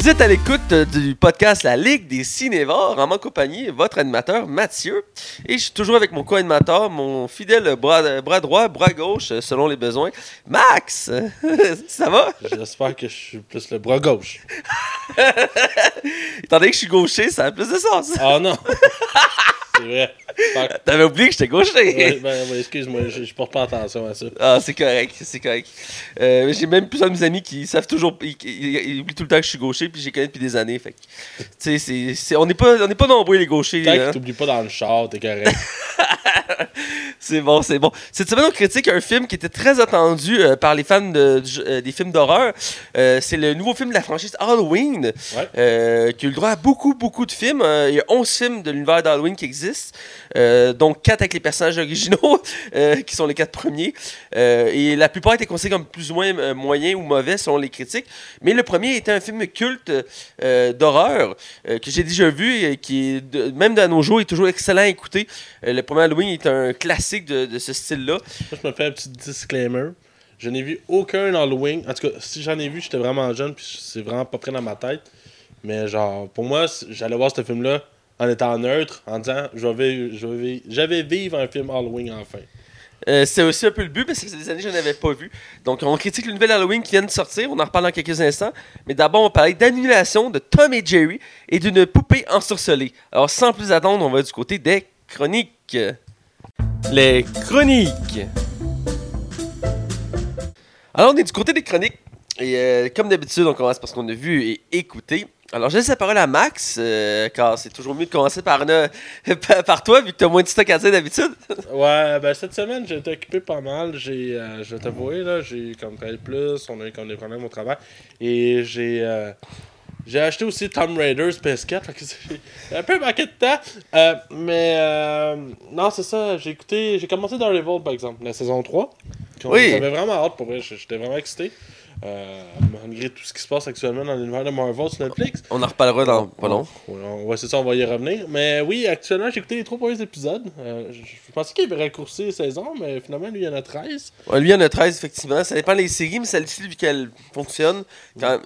Vous êtes à l'écoute du podcast La Ligue des Cinévores en ma compagnie, votre animateur Mathieu. Et je suis toujours avec mon co-animateur, mon fidèle bras, bras droit, bras gauche, selon les besoins, Max. Ça va? J'espère que je suis plus le bras gauche. Étant donné que je suis gaucher, ça a plus de sens. Ah non! C'est vrai. T'avais oublié que j'étais gaucher. ouais, ben, excuse-moi, je, je porte pas attention à ça. Ah, c'est correct, c'est correct. Euh, j'ai même plusieurs de mes amis qui savent toujours, ils, ils- ils oublient tout le temps que je suis gaucher, puis j'ai connu depuis des années. Fait que, tu sais, on n'est pas, on pas nombreux les gauchers. Tant hein. que t'oublies pas dans le char, t'es correct. C'est bon, c'est bon. Cette semaine, on critique un film qui était très attendu euh, par les fans de- euh, des films d'horreur. Euh, c'est le nouveau film de la franchise Halloween, Ouais. qui a eu le droit à beaucoup, beaucoup de films. Il y a 11 films de l'univers d'Halloween qui existent, euh, donc 4 avec les personnages originaux, euh, qui sont les 4 premiers. Euh, et la plupart étaient considérés comme plus ou moins moyens ou mauvais selon les critiques. Mais le premier était un film culte d'horreur que j'ai déjà vu et qui, est de- même dans nos jours, est toujours excellent à écouter. Le premier Halloween est un classique de, de ce style-là. Je me fais un petit disclaimer. Je n'ai vu aucun Halloween. En tout cas, si j'en ai vu, j'étais vraiment jeune, puis c'est vraiment pas près dans ma tête. Mais genre, pour moi, j'allais voir ce film-là en étant neutre, en disant, je vais, vi- je vais, vivre un film Halloween enfin. Euh, c'est aussi un peu le but, ça fait des années que je n'avais pas vu. Donc, on critique le nouvel Halloween qui vient de sortir. On en reparle dans quelques instants. Mais d'abord, on parlait d'annulation de Tom et Jerry et d'une poupée ensorcelée. Alors, sans plus attendre, on va du côté des chroniques. Les chroniques. Alors, on est du côté des chroniques. Et euh, comme d'habitude, on commence par ce qu'on a vu et écouté. Alors, je laisse la parole à Max, euh, car c'est toujours mieux de commencer par, une- par- toi, vu que tu as moins de stock à dire d'habitude. Ouais, ben cette semaine, j'ai été occupé pas mal. J'ai, euh, je vais t'avouer, là, j'ai comme travaillé plus, on a eu comme des problèmes au travail. Et j'ai euh, j'ai acheté aussi Tomb Raiders PS4, fait que j'ai un peu manqué de temps. Euh, mais euh, non, c'est ça, j'ai écouté, j'ai commencé Daredevil par exemple, la saison 3. Oui. J'avais vraiment hâte pour vrai, j'étais vraiment excité. Euh, malgré tout ce qui se passe actuellement dans l'univers de Marvel sur Netflix. On en reparlera dans pas long. On- ouais, c'est ça, on va y revenir. Mais oui, actuellement, j'ai écouté les trois premiers épisodes. Euh, je, je pensais qu'il avait raccourci les saisons, mais finalement, lui, il y en a 13. Ouais, lui, il y en a 13, effectivement. Ça dépend des séries, mais celle-ci, vu qu'elle fonctionne quand même,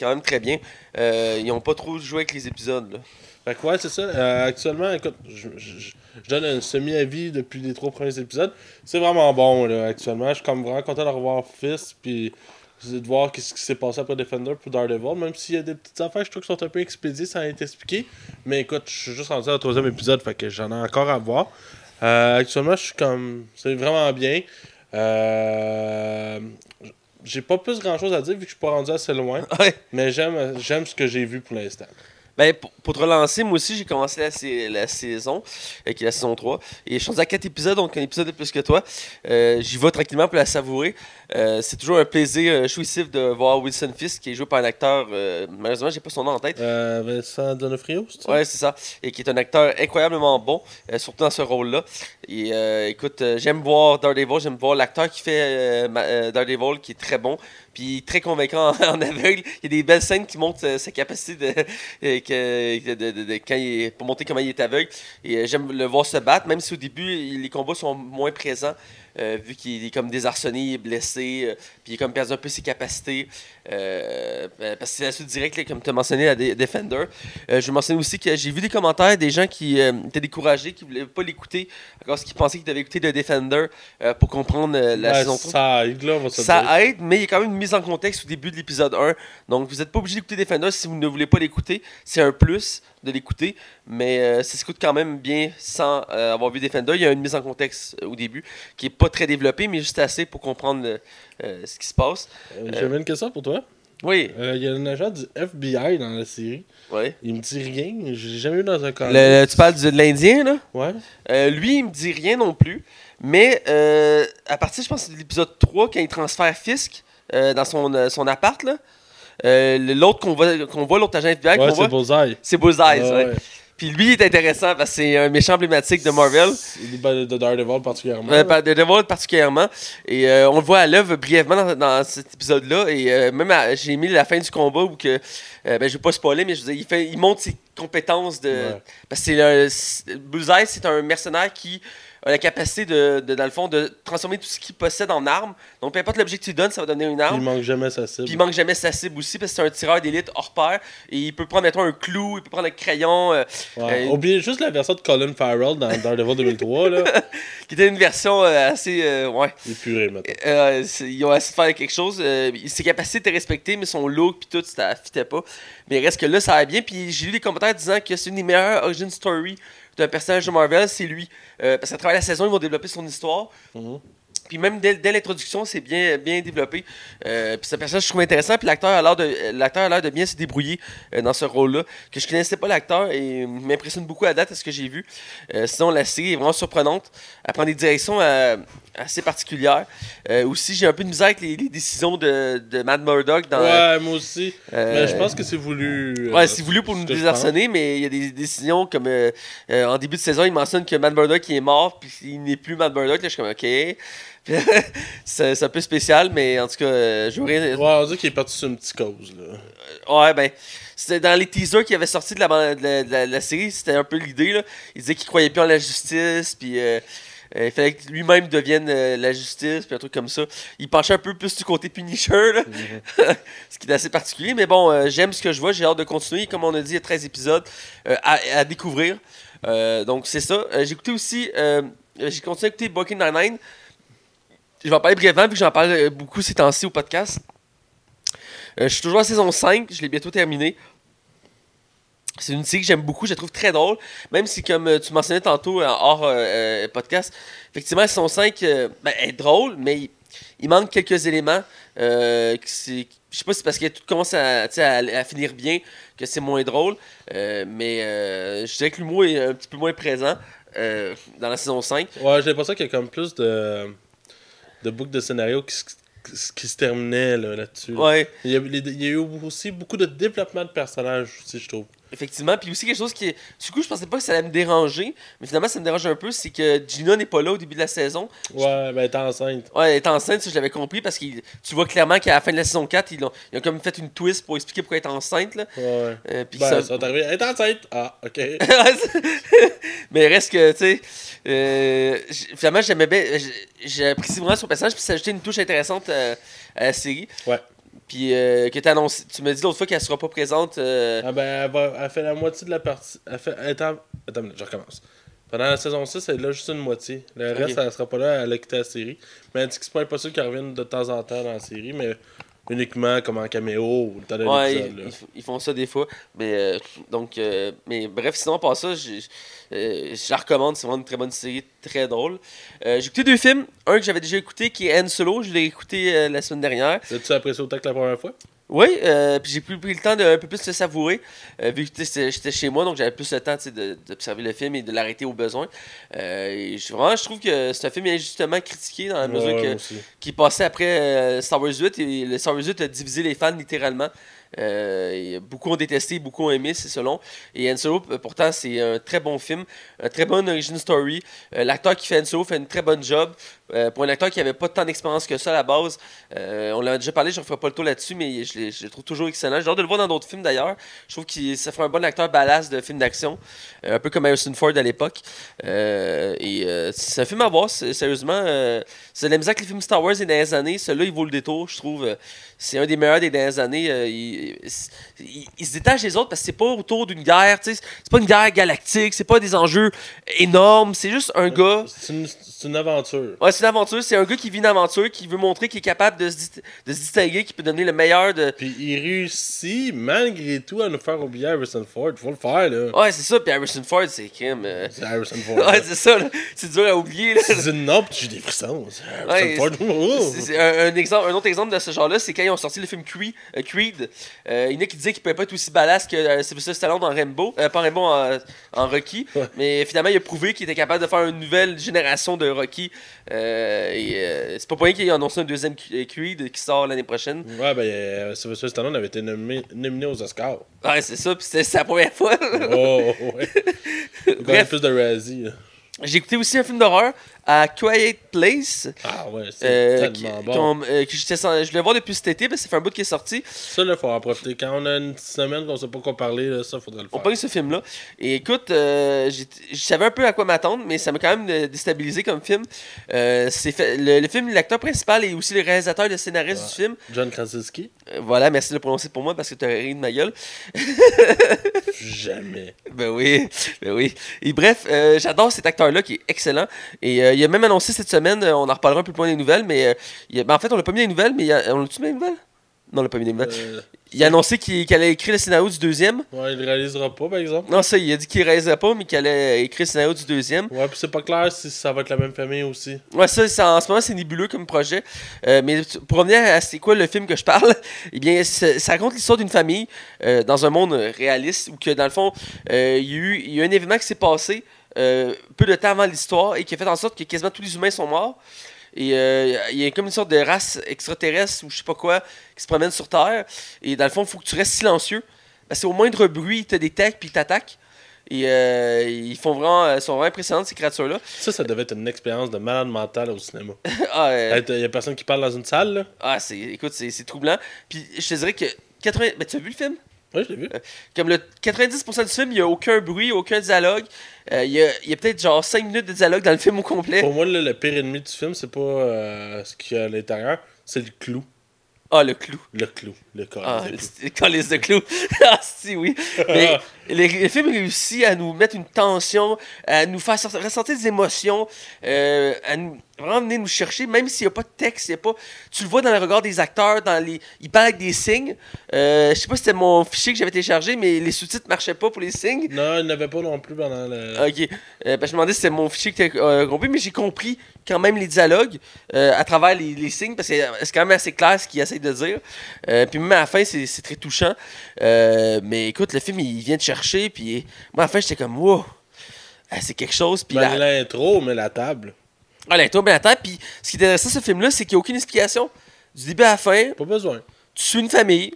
quand même très bien, euh, ils n'ont pas trop joué avec les épisodes. là. Fait que ouais, c'est ça. Euh, actuellement, écoute, je, je- je- je donne un semi-avis depuis les trois premiers épisodes. C'est vraiment bon, là, actuellement. Je suis comme vraiment content de revoir Fist, puis de voir qu'est-ce qui s'est passé après Defender pour Daredevil. Même s'il y a des petites affaires, je trouve qui sont un peu expédiées sans être expliquées. Mais écoute, je suis juste rendu au troisième épisode, fait que j'en ai encore à voir. Euh, actuellement, je suis comme. C'est vraiment bien. Euh, J'ai pas plus grand chose à dire vu que je suis pas rendu assez loin. Ouais. Mais j'aime ce que j'ai vu pour l'instant. Ben, pour, pour te relancer, moi aussi, j'ai commencé la, sa- la saison, euh, qui est la saison 3. Et je suis à 4 épisodes, donc un épisode de plus que toi. Euh, J'y vais tranquillement pour la savourer. Euh, c'est toujours un plaisir euh, jouissif de voir Wilson Fisk, qui est joué par un acteur, malheureusement, j'ai pas son nom en tête. Euh, Vincent Donofrio, c'est ça? Ouais, c'est ça. Et qui est un acteur incroyablement bon, surtout dans ce rôle-là. Et euh, écoute, euh, j'aime voir Daredevil, j'aime voir l'acteur qui fait euh, Daredevil, qui est très bon, puis très convaincant en, aveugle. Il y a des belles scènes qui montrent sa capacité de, quand il pour montrer comment il est aveugle. Et j'aime le voir se battre, même si au début, les combats sont moins présents. Euh, vu qu'il est comme désarçonné, il est blessé, euh, puis il a comme perdu un peu ses capacités. euh, parce que c'est la suite directe, comme tu as mentionné, à De- Defender. Je mentionne aussi que j'ai vu des commentaires des gens qui étaient découragés, qui ne voulaient pas l'écouter, parce qu'ils pensaient qu'ils devaient écouter The Defender pour comprendre la Ouais, saison 3. Ça aide, là, on. Ça aide, mais il y a quand même une mise en contexte au début de l'épisode 1. Donc, vous n'êtes pas obligé d'écouter Defender si vous ne voulez pas l'écouter. C'est un plus de l'écouter, mais euh, ça s'écoute quand même bien sans euh, avoir vu Defender. Il y a une mise en contexte euh, au début qui est pas très développée, mais juste assez pour comprendre euh, ce qui se passe. J'avais une question pour toi? Oui, Euh, Il y a un agent du FBI dans la série. oui. Il me dit rien. Je l'ai jamais vu dans un cas. Le- tu parles de l'Indien, là? Ouais. Euh, lui, il me dit rien non plus. Mais euh, à partir, je pense, de l'épisode 3, quand il transfère Fisk dans son, son appart, là, euh, l'autre qu'on voit, qu'on voit l'autre agent FBI, Ouais, c'est Bullseye. c'est Bullseye. Ouais, ouais. ouais. Puis lui, il est intéressant parce que c'est un méchant emblématique de Marvel. Il est ben, de Daredevil particulièrement. Euh, de Devil particulièrement. Et euh, on le voit à l'œuvre brièvement dans, dans cet épisode-là. Et euh, même à- j'ai mis la fin du combat où que. euh, ben, je vais pas spoiler, mais je veux dire, il, fait, il montre ses compétences de. Ouais. Parce que c'est- Bullseye, c'est un mercenaire qui a la capacité de, de, dans le fond, de transformer tout ce qu'il possède en arme. Donc, peu importe l'objet que tu lui donnes, ça va donner une Puis il arme. manque jamais sa cible. Puis il manque jamais sa cible aussi, parce que c'est un tireur d'élite hors pair. Et il peut prendre, mettons, un clou, il peut prendre un crayon, euh, euh, Oubliez juste la version de Colin Farrell dans Daredevil 2003, là. qui était une version euh, assez. euh, ouais. Épuré, maintenant. Ils ont essayé de faire quelque chose. ses capacités étaient respectées, mais son look puis tout, ça fitait pas. Mais il reste que là, ça va bien. Puis j'ai lu des commentaires disant que c'est une des meilleures origin story d'un personnage de Marvel, c'est lui. Euh, parce qu'à travers la saison, ils vont développer son histoire. Mhm. Puis même dès, dès l'introduction, c'est bien, bien développé. Euh, puis ce personnage, je trouve intéressant. Puis l'acteur a l'air de, l'acteur a l'air de bien se débrouiller euh, dans ce rôle-là. Que je connaissais pas l'acteur et m'impressionne beaucoup à date à ce que j'ai vu. Euh, sinon, la série est vraiment surprenante. Elle prend des directions assez particulières. Aussi, j'ai un peu de misère avec les, les décisions de, de Matt Murdock dans. Ouais, moi aussi. Mais je pense que c'est voulu. Ouais, c'est voulu pour nous désarçonner, mais il y a des décisions comme en début de saison, il mentionne que Matt Murdock il est mort, puis il n'est plus Matt Murdock. Là, je suis comme ok. c'est un peu spécial, mais en tout cas, euh, j'aurais. pense. Ouais, on dit qu'il est parti sur une petite cause, là. Ouais, ben, c'était dans les teasers qui avaient sorti de la, de la, de la- de la série, c'était un peu l'idée. là. Il disait qu'il croyait plus en la justice, puis euh, euh, il fallait que lui-même devienne euh, la justice, puis un truc comme ça. Il penchait un peu plus du côté Punisher, là, ce qui est assez particulier. Mais bon, euh, j'aime ce que je vois, j'ai hâte de continuer. Comme on a dit, il y a 13 épisodes euh, à, à découvrir. Euh, donc, c'est ça. Euh, j'ai écouté aussi, euh, j'ai continué à écouter Brooklyn Nine-Nine. Je vais en parler brièvement, vu que j'en parle euh, beaucoup ces temps-ci au podcast. Euh, je suis toujours à saison 5, je l'ai bientôt terminé. C'est une série que j'aime beaucoup, je la trouve très drôle. Même si, comme euh, tu mentionnais tantôt hors podcast, effectivement, la saison 5 euh, ben, est drôle, mais il, manque quelques éléments. Je sais pas si c'est parce que tout commence à, à, à finir bien que c'est moins drôle. mais je dirais que l'humour est un petit peu moins présent dans la saison 5. Ouais, j'ai l'impression qu'il y a comme plus de, de boucles de scénario qui, se- qui se terminaient là, là-dessus. là. Ouais. Il, y a, il y a eu aussi beaucoup de développement de personnages aussi, je trouve. Effectivement, puis aussi quelque chose qui est... Du coup, je pensais pas que ça allait me déranger, mais finalement, ça me dérange un peu, c'est que Gina n'est pas là au début de la saison. Ouais, ben, elle est enceinte. Ouais, elle est enceinte, ça je l'avais compris, parce que tu vois clairement qu'à la fin de la saison 4, ils ont, ils ont comme fait une twist pour expliquer pourquoi elle est enceinte, là. Ouais. Euh, puis Ben, ça- ça... sont arrivés. Elle est enceinte. Ah, ok. mais reste que, tu sais, euh, finalement, j'aimais bien, j'apprécie vraiment son personnage, puis ça a ajouté une touche intéressante euh, à la série. Ouais. Puis euh, que annoncé, tu m'as dit l'autre fois qu'elle sera pas présente. euh, Ah, ben, elle, va, elle fait la moitié de la partie. Elle fait. Attends, attends, une minute, je recommence. Pendant la saison 6, elle est là juste une moitié. Le reste, elle sera pas là, elle a quitté la série. Mais elle dit que c'est pas impossible qu'elle revienne de temps en temps dans la série, mais uniquement comme en caméo ou le Ouais, ils, ils ils font ça des fois. Mais euh, donc, euh, mais bref, sinon, pas ça, euh, je la recommande. C'est vraiment une très bonne série, très drôle. Euh, j'ai écouté deux films. Un que j'avais déjà écouté qui est Han Solo. Je l'ai écouté la semaine dernière. As-tu apprécié autant que la première fois? Oui, euh, puis j'ai plus pris le temps de un peu plus le savourer. euh, vu que j'étais chez moi, donc j'avais plus le temps d'observer le film et de l'arrêter au besoin. Euh, et je, vraiment, je trouve que c'est un film injustement critiqué dans la mesure Ouais, que qui passait après euh, Star Wars 8 et le Star Wars 8 a divisé les fans littéralement. Euh, beaucoup ont détesté, beaucoup ont aimé, c'est selon. Et Solo, euh, pourtant, c'est un très bon film, un très bonne origin story. Euh, L'acteur qui fait Solo fait une très bonne job. Pour un acteur qui avait pas tant d'expérience que ça à la base, on l'a déjà parlé, je ne referai pas le tour là-dessus, mais je, le trouve toujours excellent. J'ai hâte de le voir dans d'autres films d'ailleurs. Je trouve que ça ferait un bon acteur ballast de film d'action, un peu comme Harrison Ford à l'époque. Et c'est un film à voir, sérieusement. c'est la misère avec les films Star Wars des dernières années. Celui-là, il vaut le détour, je trouve. c'est un des meilleurs des dernières années. Il, il- il se détache des autres parce que c'est pas autour d'une guerre. tu sais, C'est pas une guerre galactique, c'est pas des enjeux énormes. C'est juste un gars. C'est une, c'est une aventure. Ouais, c'est une aventure. C'est un gars qui vit une aventure, qui veut montrer qu'il est capable de se, de se distinguer, qui peut donner le meilleur de. Puis il réussit malgré tout à nous faire oublier Harrison Ford. Faut le faire, là. Ouais, c'est ça. Puis Harrison Ford, c'est crime. euh, C'est Harrison Ford. Ouais, c'est ça. C'est dur à oublier. dis non, puis j'ai des frissons. C'est Harrison Ouais, Ford. Oh. C'est- c'est un, un exemple, un autre exemple de ce genre-là, c'est quand ils ont sorti le film Creed. euh, Creed euh, il y en a qui disaient qu'il pouvait pas être aussi badass que euh, Sylvester Stallone dans Rambo, euh, pas Rambo en, en Rocky. Mais finalement, il a prouvé qu'il était capable de faire une nouvelle génération de Rocky. Euh, euh, c'est pas pour rien qu'il a annoncé un deuxième euh, Creed qui sort l'année prochaine. Ouais, ben, euh, Sylvester Stallone avait été nommé, nominé aux Oscars. Ouais, c'est ça, puis c'était c'est la première fois. Oh, ouais. Bref. plus de Razzie. là. J'ai écouté aussi un film d'horreur à Quiet Place. Ah ouais, c'est euh, qui- bon. euh, que je voulais voir depuis cet été, parce que ça fait un bout qui est sorti. Ça, là, faut en profiter. Quand on a une semaine qu'on sait pas quoi parler, là, ça, faudrait le On faire. pogne ce film-là. Et écoute, euh, je savais un peu à quoi m'attendre, mais ça m'a quand même euh, déstabilisé comme film. Euh, c'est le, le film, l'acteur principal et aussi le réalisateur et le scénariste Ouais. du film. John Krasinski? Voilà, merci de le prononcer pour moi parce que tu as ri de ma gueule. Jamais. Ben oui, ben oui. Et bref, j'adore cet acteur-là qui est excellent. Et il a même annoncé cette semaine, euh, on en reparlera un peu plus loin des nouvelles, mais euh, il a- ben, en fait, on l'a pas mis les nouvelles, mais il a- on l'a-tu mis les nouvelles? Non, on l'a pas mis les nouvelles. Euh, Il a annoncé qu'il allait écrire le scénario du deuxième. ouais, il le réalisera pas, par exemple. Non, ça, il a dit qu'il réaliserait pas, mais qu'il allait écrire le scénario du deuxième. Ouais, puis c'est pas clair si ça va être la même famille aussi. Ouais, ça, ça, en ce moment, c'est nébuleux comme projet. Euh, mais pour revenir à c'est quoi le film que je parle, eh bien, ça, ça raconte l'histoire d'une famille euh, dans un monde réaliste où, que, dans le fond, il y, a eu- il y a eu un événement qui s'est passé euh, peu de temps avant l'histoire et qui a fait en sorte que quasiment tous les humains sont morts. Et euh, il y a comme une sorte de race extraterrestre ou je sais pas quoi qui se promène sur Terre. Et dans le fond, il faut que tu restes silencieux. Parce qu'au moindre bruit, ils te détectent puis ils t'attaquent. Et euh, ils font vraiment, sont vraiment impressionnantes, ces créatures-là. Ça, ça devait être une expérience de malade mental au cinéma. Ah, Il y a personne qui parle dans une salle, là? Ah, c'est, écoute, c'est, c'est troublant. Puis je te dirais que 80... Ben, tu as vu le film? Ouais, je l'ai vu. Comme le 90% du film, il n'y a aucun bruit, aucun dialogue. Euh, il y a, peut-être genre 5 minutes de dialogue dans le film au complet. Pour moi, là, le pire ennemi du film, c'est pas euh, ce qu'il y a à l'intérieur, c'est le clou. Ah, le clou. Le clou. Le corps. Ah, le le clou. le calice de clou. ah, si, oui. Mais le, le film réussit à nous mettre une tension, à nous faire ressentir des émotions, euh, à nous, vraiment venir nous chercher, même s'il n'y a pas de texte, il y a pas... Tu le vois dans le regard des acteurs, dans les... ils parlent avec des signes. Euh, je sais pas si c'était mon fichier que j'avais téléchargé, mais les sous-titres marchaient pas pour les signes. Non, il n'avait pas non plus pendant le. Ok. Euh, ben, je me demandais si c'était mon fichier qui était euh, compris, mais j'ai compris quand même les dialogues euh, à travers les, les signes, parce que c'est quand même assez clair ce qu'il essaie de dire. Puis même à la fin, c'est très touchant. Mais écoute, le film, il vient te chercher, puis moi, la fin, j'étais comme, wow, Ah, c'est quelque chose. Puis Ben, la, l'intro, mais la table. ah, l'intro, ben, attends, puis ce qui est intéressant, ce film-là, c'est qu'il n'y a aucune explication. Du début à la fin, Pas besoin. tu suis une famille,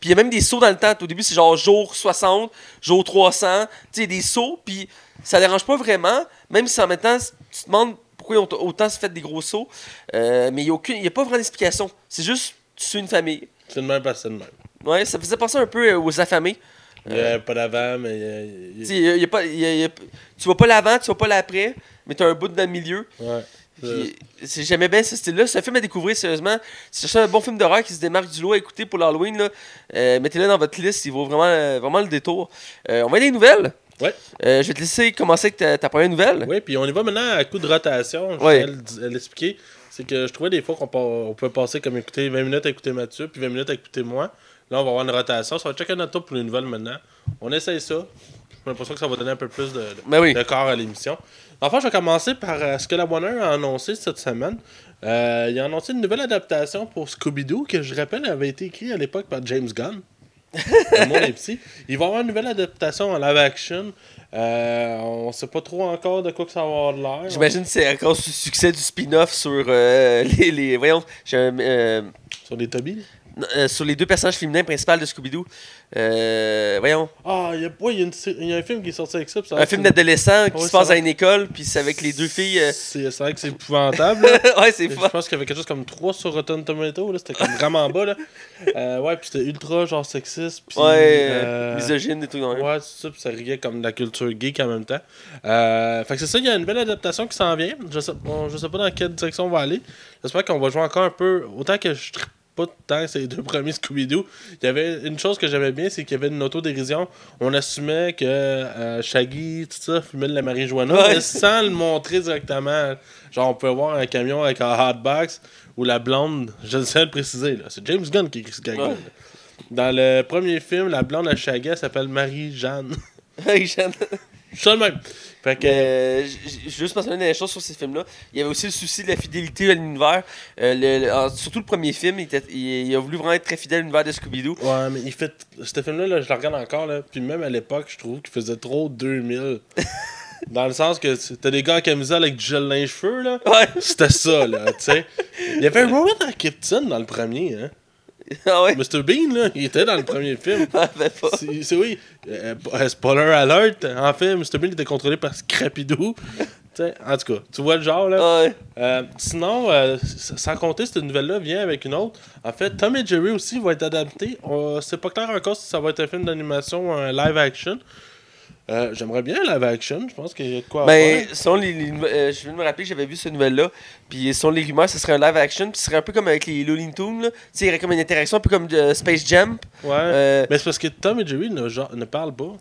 puis il y a même des sauts dans le temps. Au début, c'est genre jour 60, jour 300, tu sais, il y a des sauts, puis ça dérange pas vraiment, même si en même temps, tu te demandes pourquoi ils ont autant se fait des gros sauts, Euh, mais il n'y a, aucune- il y a pas vraiment d'explication. C'est juste, tu suis une famille. C'est de même de même. Ouais, ça faisait penser un peu euh, aux affamés. Il n'y a pas d'avant, mais il y a- il Tu y a- sais, il y a- il y a pas- il y a- il y a- tu vois pas l'avant, tu vois pas l'après, mais tu as un bout dans le milieu. Ouais. Euh, Puis, c'est- J'aimais bien ce style-là. C'est un film à découvrir, sérieusement. Si c'est un bon film d'horreur qui se démarque du lot à écouter pour l'Halloween, là, euh, mettez-le dans votre liste. Il vaut vraiment, euh, vraiment le détour. Euh, on va aller des nouvelles. Ouais. Euh, je vais te laisser commencer avec ta, ta première nouvelle. Oui, puis on y va maintenant à coup de rotation. Je Ouais. vais l'expliquer. C'est que je trouvais des fois qu'on peut passer comme écouter 20 minutes à écouter Mathieu, puis 20 minutes à écouter moi. Là, on va avoir une rotation. Ça va chacun notre tour pour les nouvelles maintenant. On essaye ça. J'ai l'impression que ça va donner un peu plus de, de- Ben oui. de corps à l'émission. Enfin, je vais commencer par euh, ce que la Warner a annoncé cette semaine. Euh, il a annoncé une nouvelle adaptation pour Scooby-Doo que je rappelle avait été écrit à l'époque par James Gunn. Le monde est petit. Il va y avoir une nouvelle adaptation en live action. Euh, on sait pas trop encore de quoi que ça va avoir l'air. J'imagine que c'est à cause du succès du spin-off sur euh, les, les- Voyons, j'ai un, Sur les Toby. Euh, sur les deux personnages féminins principaux de Scooby-Doo. Euh, voyons. Ah, il y, a- un film qui est sorti avec ça. Un film d'adolescent qui Ouais, se passe à une école, puis c'est avec les deux filles. euh, C'est vrai que c'est épouvantable. ouais, c'est Je fort. pense qu'il y avait quelque chose comme 3 sur Rotten Tomato. là, C'était comme vraiment bas. Là. Ouais, puis c'était ultra genre sexiste. Puis, Ouais, misogyne et tout. dans Ouais, c'est ça, puis ça riait comme de la culture geek en même temps. Fait que c'est ça, il y a une belle adaptation qui s'en vient. Je sais, bon, je sais pas dans quelle direction on va aller. J'espère qu'on va jouer encore un peu. Autant que je pas tant ces deux premiers Scooby-Doo. Il y avait une chose que j'aimais bien, c'est qu'il y avait une autodérision. On assumait que euh, Shaggy, tout ça, fumait de la marijuana, Ouais. mais sans le montrer directement. Genre, on peut voir un camion avec un hotbox ou la blonde, je sais le préciser, là. c'est James Gunn qui écrit ce gag Ouais. Dans le premier film, la blonde à Shaggy elle s'appelle Marie-Jeanne. Hey, Jeanne. Je suis le même. Fait que. Euh, juste mentionner des choses sur ces films-là. Il y avait aussi le souci de la fidélité à l'univers. Euh, surtout le premier film, il, était- il- il a voulu vraiment être très fidèle à l'univers de Scooby-Doo. Ouais, mais il fait. Ce film-là, là, je le regarde encore, là. Puis même à l'époque, je trouve qu'il faisait trop 2000. Dans le sens que t'as des gars en camisole avec du gel linge-feu, là. Ouais. C'était ça, là, tu sais. Il y avait un Robert Atkinson dans le premier, hein. Ah ouais. Mr. Bean, là, il était dans le premier film. Ah, ben pas. C'est c'est oui. Euh, euh, spoiler alert. En fait, Mr. Bean était contrôlé par Scrappy-Doo. en tout cas, tu vois le genre, là? Ouais. Euh, sinon, euh, sans compter, cette nouvelle-là vient avec une autre. En fait, Tom et Jerry aussi va être adapté. C'est pas clair encore si ça va être un film d'animation ou un live action. Euh, J'aimerais bien live action. Je pense qu'il y a de quoi Ben, faire. selon les, les- euh, je viens de me rappeler que j'avais vu cette nouvelle-là. Puis selon les rumeurs, ce serait un live action. Puis ce serait un peu comme avec les Looney Tunes. là. Tu sais, il y aurait comme une interaction, un peu comme euh, Space Jam. Ouais. Mais c'est parce que Tom et Jerry ne, genre- ne parlent pas.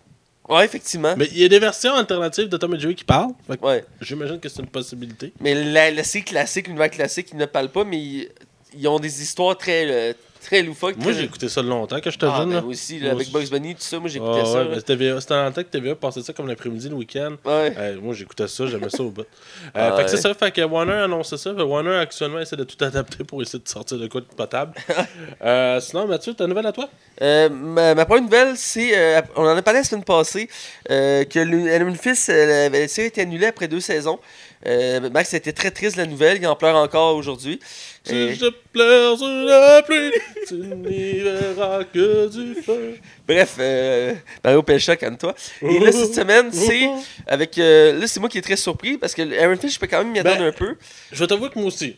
ouais, effectivement. Mais il y a des versions alternatives de Tom et Jerry qui parlent. Ouais. J'imagine que c'est une possibilité. Mais la, la série classique, l'univers classique, ils ne parlent pas, mais ils, ils ont des histoires très, très loufoques. Moi, j'ai écouté ça longtemps quand j'étais ah, jeune. ben, là. aussi, là, Moi avec. Bugs Bunny, tout ça, moi j'écoutais ça. ouais, C'était le temps que TVA passait ça comme l'après-midi, le week-end. Ouais. Euh, moi, j'écoutais ça, j'aimais ça au bout. Euh, Ah fait que c'est ça, fait que Warner a annoncé ça. Fait que Warner actuellement essaie de tout adapter pour essayer de sortir de quoi de potable. euh, sinon, Mathieu, ta nouvelle à toi? Euh, ma, ma première nouvelle, c'est. on en a parlé la semaine passée, que le- Element Fist, euh, la série a été annulée après deux saisons. Max était très triste de la nouvelle, il en pleure encore aujourd'hui. Si je pleure la pluie, tu n'y verras que du feu. bref, euh, Mario Pelcha, calme-toi. Et là, cette semaine, c'est avec. euh, là, c'est moi qui est très surpris parce que Aaron Fish, je peux quand même m'y attendre Ben- un peu. Je vais t'avouer que moi aussi.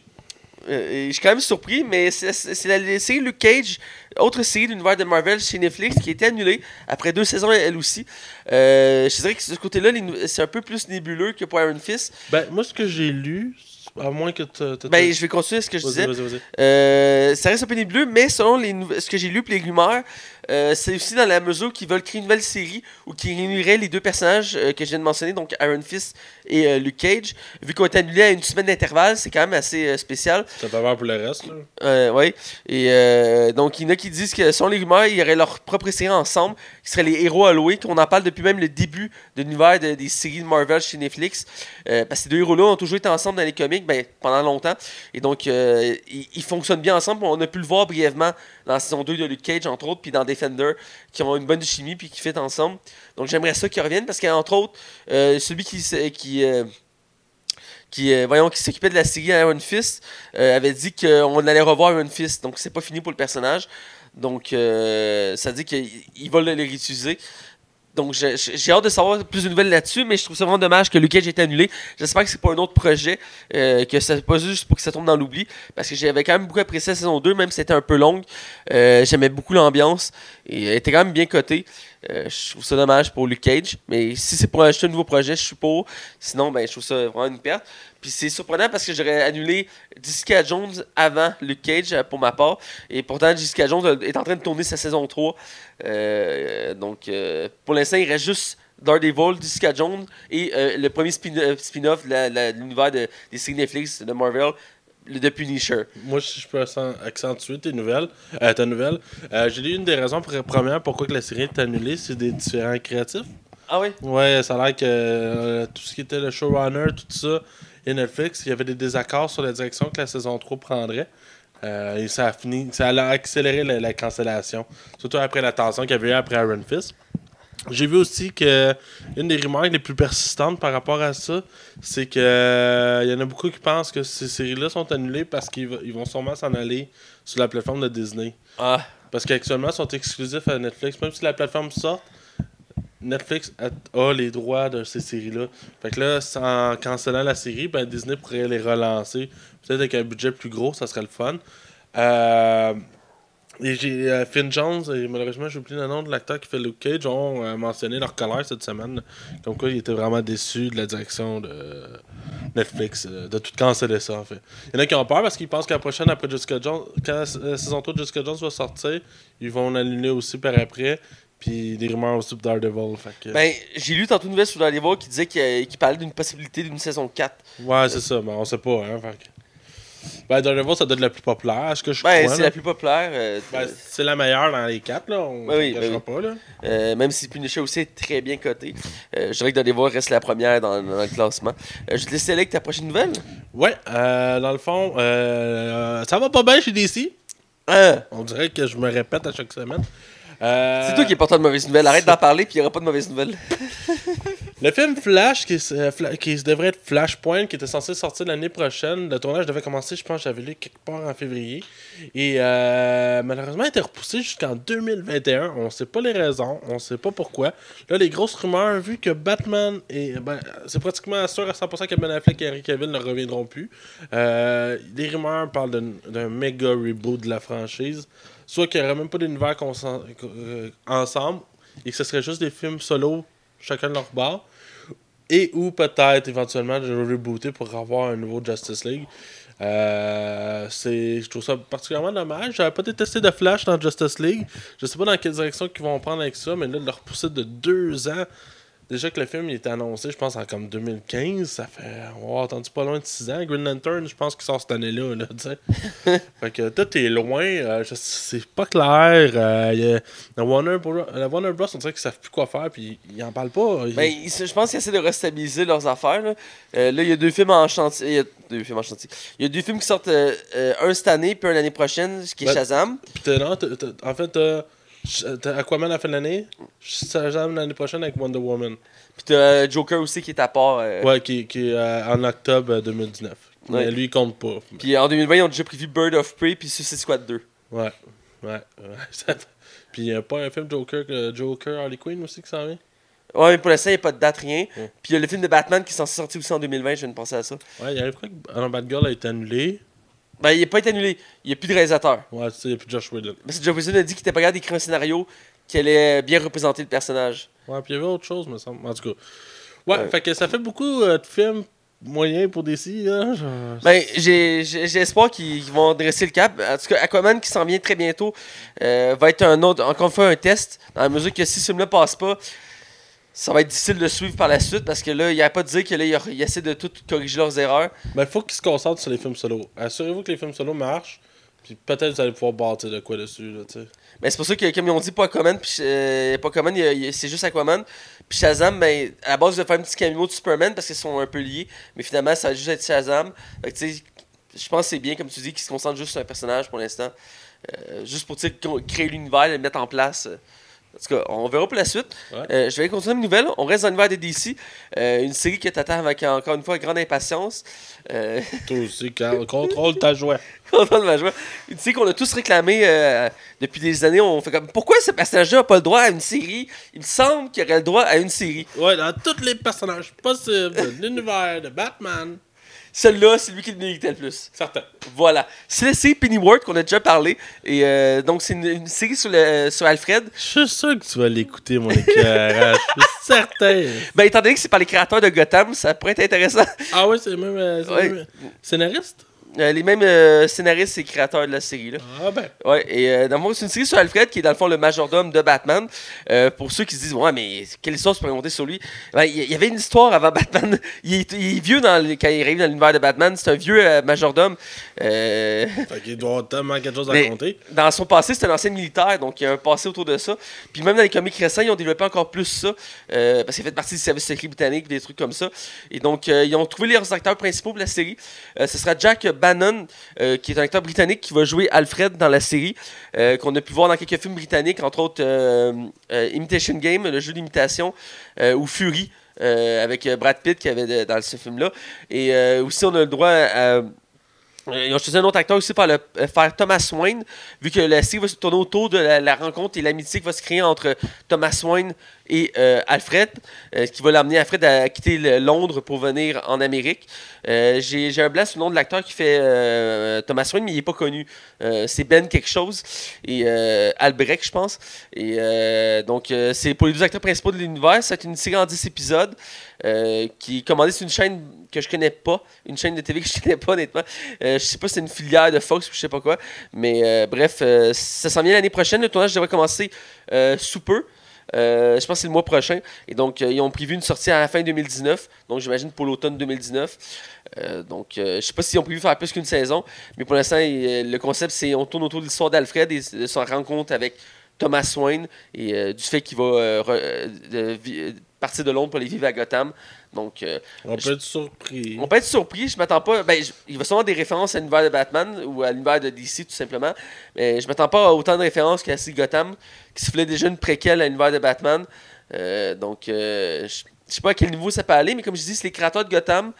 Euh, je suis quand même surpris, mais c'est la série Luke Cage, autre série de l'univers de Marvel chez Netflix, qui a été annulée après deux saisons elle aussi. Je dirais que de ce côté-là, c'est un peu plus nébuleux que pour Iron Fist. Ben, moi, ce que j'ai lu, à moins que tu. Ben, je vais continuer ce que je disais. vas-y, vas-y. Euh, ça reste un peu nébuleux, mais selon les nou- ce que j'ai lu et les rumeurs, euh, c'est aussi dans la mesure qu'ils veulent créer une nouvelle série ou qui réunirait les deux personnages euh, que je viens de mentionner, donc Iron Fist et euh, Luke Cage. Vu qu'on est annulé à une semaine d'intervalle, c'est quand même assez spécial. Ça peur pour le reste, là. Ouais. Et donc, il y en a qui disent que selon les rumeurs, il y aurait leur propre série ensemble, qui seraient les héros alloués, qu'on en parle depuis même le début de l'univers de- des séries de Marvel chez Netflix. Parce que ces deux héros-là ont toujours été ensemble dans les comics ben, pendant longtemps. Et donc, ils, ils fonctionnent bien ensemble. On a pu le voir brièvement dans la saison 2 de Luke Cage, entre autres, puis dans Qui ont une bonne chimie puis qui fit ensemble. Donc, j'aimerais ça qu'ils reviennent parce qu'entre autres, euh, celui qui. qui euh, qui, euh, voyons, qui s'occupait de la série Iron Fist avait dit qu'on allait revoir Iron Fist. Donc, c'est pas fini pour le personnage. Donc, ça dit qu'il va le, le réutiliser. Donc, j'ai hâte de savoir plus de nouvelles là-dessus, mais je trouve ça vraiment dommage que Luke Cage ait été annulé. J'espère que c'est pas un autre projet, euh, que c'est pas juste pour que ça tombe dans l'oubli, parce que j'avais quand même beaucoup apprécié la saison 2, même si c'était un peu longue. Euh, J'aimais beaucoup l'ambiance, et elle était quand même bien cotée. Euh, je trouve ça dommage pour Luke Cage, mais si c'est pour acheter un nouveau projet, je suis pour. Sinon, ben, je trouve ça vraiment une perte. Puis c'est surprenant parce que j'aurais annulé Jessica Jones avant Luke Cage euh, pour ma part. Et pourtant, Jessica Jones est en train de tourner sa saison 3. Euh, donc, pour l'instant, il reste juste Daredevil, Jessica Jones et le premier spin- spin-off de l'univers de, des séries Netflix de Marvel, le The Punisher. Moi, si je peux accent- accentuer tes nouvelles, euh, ta nouvelle, euh, j'ai lu une des raisons pour- premières pourquoi que la série est annulée, c'est des différents créatifs. Ah oui? Ouais, ça a l'air que euh, tout ce qui était le showrunner, tout ça, et Netflix, il y avait des désaccords sur la direction que la saison 3 prendrait. Euh, et ça a fini, ça a accéléré la, la cancellation. Surtout après la tension qu'il y avait eu après Iron Fist. J'ai vu aussi que une des rumeurs les plus persistantes par rapport à ça, c'est que euh, il y en a beaucoup qui pensent que ces séries-là sont annulées parce qu'ils ils vont sûrement s'en aller sur la plateforme de Disney. Ah, Parce qu'actuellement, ils sont exclusifs à Netflix. Même si la plateforme sort, Netflix a, a les droits de ces séries-là. Fait que là, en cancellant la série, ben, Disney pourrait les relancer. Peut-être avec un budget plus gros, ça serait le fun. Euh, et j'ai euh, Finn Jones, et malheureusement, j'ai oublié le nom de l'acteur qui fait Luke Cage, ont euh, mentionné leur colère cette semaine. Comme quoi, ils étaient vraiment déçus de la direction de Netflix, euh, de tout canceller ça, en fait. Il y en a qui ont peur parce qu'ils pensent qu'à la prochaine, après Jessica Jones, quand la la saison 3 de Jessica Jones va sortir, ils vont l'annuler aussi par après. Puis des rumeurs aussi pour Daredevil. Fait que... ben, j'ai lu tantôt une nouvelle sur Daredevil qui disait qu'il parlait d'une possibilité d'une saison 4. ouais, c'est ça, mais on sait pas. Hein, fait que- Ben, Daredevil, ça doit être la plus populaire, ce que je Ben, crois. c'est la plus populaire. euh, Ben, c'est la meilleure dans les quatre, là. On Ben oui, ben oui. pas, là. Euh, même si Punisher aussi est très bien coté. Euh, je dirais que Daredevil reste la première dans, dans le classement. Je te laisse aller avec ta prochaine nouvelle. Ouais, dans le fond, ça va pas bien chez DC. Hein? On dirait que je me répète à chaque semaine. C'est toi qui es porteur de mauvaises nouvelles. Arrête d'en parler, puis il n'y aura pas de mauvaises nouvelles. Le film Flash, euh, qui devrait être Flashpoint, qui était censé sortir l'année prochaine, le tournage devait commencer, je pense, j'avais lu quelque part en février. Et euh, malheureusement, il a été repoussé jusqu'en 2021. On sait pas les raisons, on sait pas pourquoi. Là, les grosses rumeurs, vu que Batman est. Ben, c'est pratiquement sûr à 100% que Ben Affleck et Henry Cavill ne reviendront plus. Euh, les rumeurs parlent d'un- méga reboot de la franchise. Soit qu'il n'y aurait même pas d'univers euh, ensemble et que ce serait juste des films solo, chacun de leur bord. Et ou peut-être éventuellement de rebooter pour avoir un nouveau Justice League. Euh, je trouve ça particulièrement dommage. J'avais pas détesté de Flash dans Justice League. Je sais pas dans quelle direction ils vont prendre avec ça, mais là, de le repousser de deux ans. Déjà que le film il était annoncé, je pense, en comme 2015. Ça fait. On a attendu pas loin de 6 ans. Green Lantern, je pense qu'il sort cette année-là. Là, tu sais. fait que tout est loin. euh, c'est pas clair. euh, la, Warner Bros, la Warner Bros, on dirait qu'ils savent plus quoi faire. Puis ils en parlent pas. Ils- Ben, je pense qu'ils essaient de restabiliser leurs affaires. Là, Euh, là, il y a deux films en chantier. Il y a deux films en chantier. Il y a deux films qui sortent euh, un cette année, puis un l'année prochaine, ce qui est Ben, Shazam. T'as- en fait, t'as Aquaman à la fin de l'année, Shazam l'année prochaine avec Wonder Woman. Puis t'as euh, Joker aussi qui est à part. euh, Ouais, qui, qui est euh, en octobre euh, 2019. Ouais. Mais lui, il compte pas. Puis en 2020, ils ont déjà prévu Bird of Prey puis Suicide Squad 2. Ouais, ouais. ouais. Puis il n'y a pas un film Joker, que- Joker Harley Quinn aussi qui s'en vient? Ouais, mais pour l'instant, il n'y a pas de date, rien. Ouais. Puis il y a le film de Batman qui est censé sortir aussi en 2020, je viens de penser à ça. Ouais, il arrive quoi que ah non, Bad Girl a été annulé. Ben, il n'a pas été annulé. Il n'y a plus de réalisateur. Ouais, tu sais, il n'y a plus Josh Whedon. Parce que Joe Wilson a dit qu'il était pas capable d'écrire un scénario qui allait bien représenter le personnage. Ouais, puis il y avait autre chose, me semble. En tout cas. Ouais, Ouais. fait que ça fait beaucoup euh, de films moyens pour DC, là. Ben, j'ai j'ai- j'ai espoir qu'ils qu'ils vont dresser le cap. En tout cas, Aquaman qui s'en vient très bientôt euh, va être un autre, encore une fois un test. Dans la mesure que si ce film-là passe pas, ça va être difficile de suivre par la suite parce que là, il n'y a pas de dire que là, ils essaient de tout corriger leurs erreurs. Ben, faut qu'ils se concentrent sur les films solo. Assurez-vous que les films solo marchent. Puis peut-être vous allez pouvoir bâtir de quoi dessus, là. Mais c'est pour ça que, comme ils ont dit, pas puis euh, pas il il c'est juste Aquaman. Puis Shazam, ben, à la base, va faire un petit cameo de Superman parce qu'ils sont un peu liés. Mais finalement, ça va juste être Shazam. Fait que, je pense que c'est bien, comme tu dis, qu'ils se concentrent juste sur un personnage pour l'instant. Euh, juste pour créer l'univers, le mettre en place. euh. En tout cas, on verra pour la suite. Ouais. Euh, je vais continuer une nouvelle. On reste dans l'univers de DC. Euh, une série que t'attends avec encore une fois grande impatience. Euh, Toi aussi, Carl, contrôle ta joie. Content de ma joie. Une série qu'on a tous réclamé euh, depuis des années. On fait comme pourquoi ce personnage-là n'a pas le droit à une série? Il me semble qu'il aurait le droit à une série. Ouais, dans tous les personnages possibles de l'univers de Batman. Celui-là, c'est lui qui le méritait le plus. Certain. Voilà. C'est la série Pennyworth qu'on a déjà parlé. Et euh, donc, c'est une, une série sur, le, sur Alfred. Je suis sûr que tu vas l'écouter, mon éclairage. Je suis certain. Ben, étant donné que c'est par les créateurs de Gotham, ça pourrait être intéressant. Ah ouais, c'est même, euh, c'est Ouais. même, euh, scénariste? Euh, les mêmes euh, scénaristes et créateurs de la série. Là. Ah ben. Ouais, et euh, dans le fond, c'est une série sur Alfred qui est dans le fond le majordome de Batman. Pour ceux qui se disent, ouais, mais quelle histoire se pourrait monter sur lui? Ben, Il y, il y avait une histoire avant Batman. Il est, il est vieux dans le- quand il arrive dans l'univers de Batman. C'est un vieux majordome. Fait qu'il doit avoir tellement quelque chose à compter. dans son passé, c'était un ancien militaire, donc il y a un passé autour de ça. Puis même dans les comics récents, ils ont développé encore plus ça, parce qu'il fait partie du service secret britannique, des trucs comme ça. Et donc, ils ont trouvé les acteurs principaux pour la série. Ce sera Jack Bannon, euh, qui est un acteur britannique qui va jouer Alfred dans la série, euh, qu'on a pu voir dans quelques films britanniques, entre autres euh, Imitation Game, le jeu d'imitation, ou Fury. avec Brad Pitt qui avait dans ce film-là. Et aussi, on a le droit à, ils ont choisi un autre acteur aussi pour le, faire Thomas Wayne, vu que la série va se tourner autour de la, la rencontre et l'amitié qui va se créer entre Thomas Wayne et euh, Alfred, euh, qui va l'amener Alfred à quitter Londres pour venir en Amérique. Euh, J'ai un blanc sur le nom de l'acteur qui fait Thomas Wayne, mais il n'est pas connu. C'est Ben quelque chose, et Albrecht, je pense. Et donc, c'est pour les deux acteurs principaux de l'univers. C'est une série en 10 épisodes qui est commandée sur une chaîne que je connais pas, une chaîne de TV que je connais pas, honnêtement. Euh, je sais pas si c'est une filière de Fox ou je sais pas quoi. Mais bref, ça s'en vient l'année prochaine. Le tournage devrait commencer sous peu. Euh, je pense que c'est le mois prochain. Et donc, euh, ils ont prévu une sortie à la fin 2019. Donc, j'imagine pour l'automne 2019. Euh, donc, je sais pas s'ils ont prévu faire plus qu'une saison. Mais pour l'instant, le concept, c'est on tourne autour de l'histoire d'Alfred et de son rencontre avec Thomas Wayne et du fait qu'il va partir de Londres pour aller vivre à Gotham. Donc, euh, On Je- peut être surpris. on peut être surpris, je m'attends pas. Ben, je- il va sûrement des références à l'univers de Batman ou à l'univers de DC tout simplement. Mais je m'attends pas à autant de références qu'à C Gotham, qui se voulait déjà une préquelle à l'univers de Batman. Euh, donc, euh, je- je sais pas à quel niveau ça peut aller, mais comme je dis, c'est les créateurs de Gotham.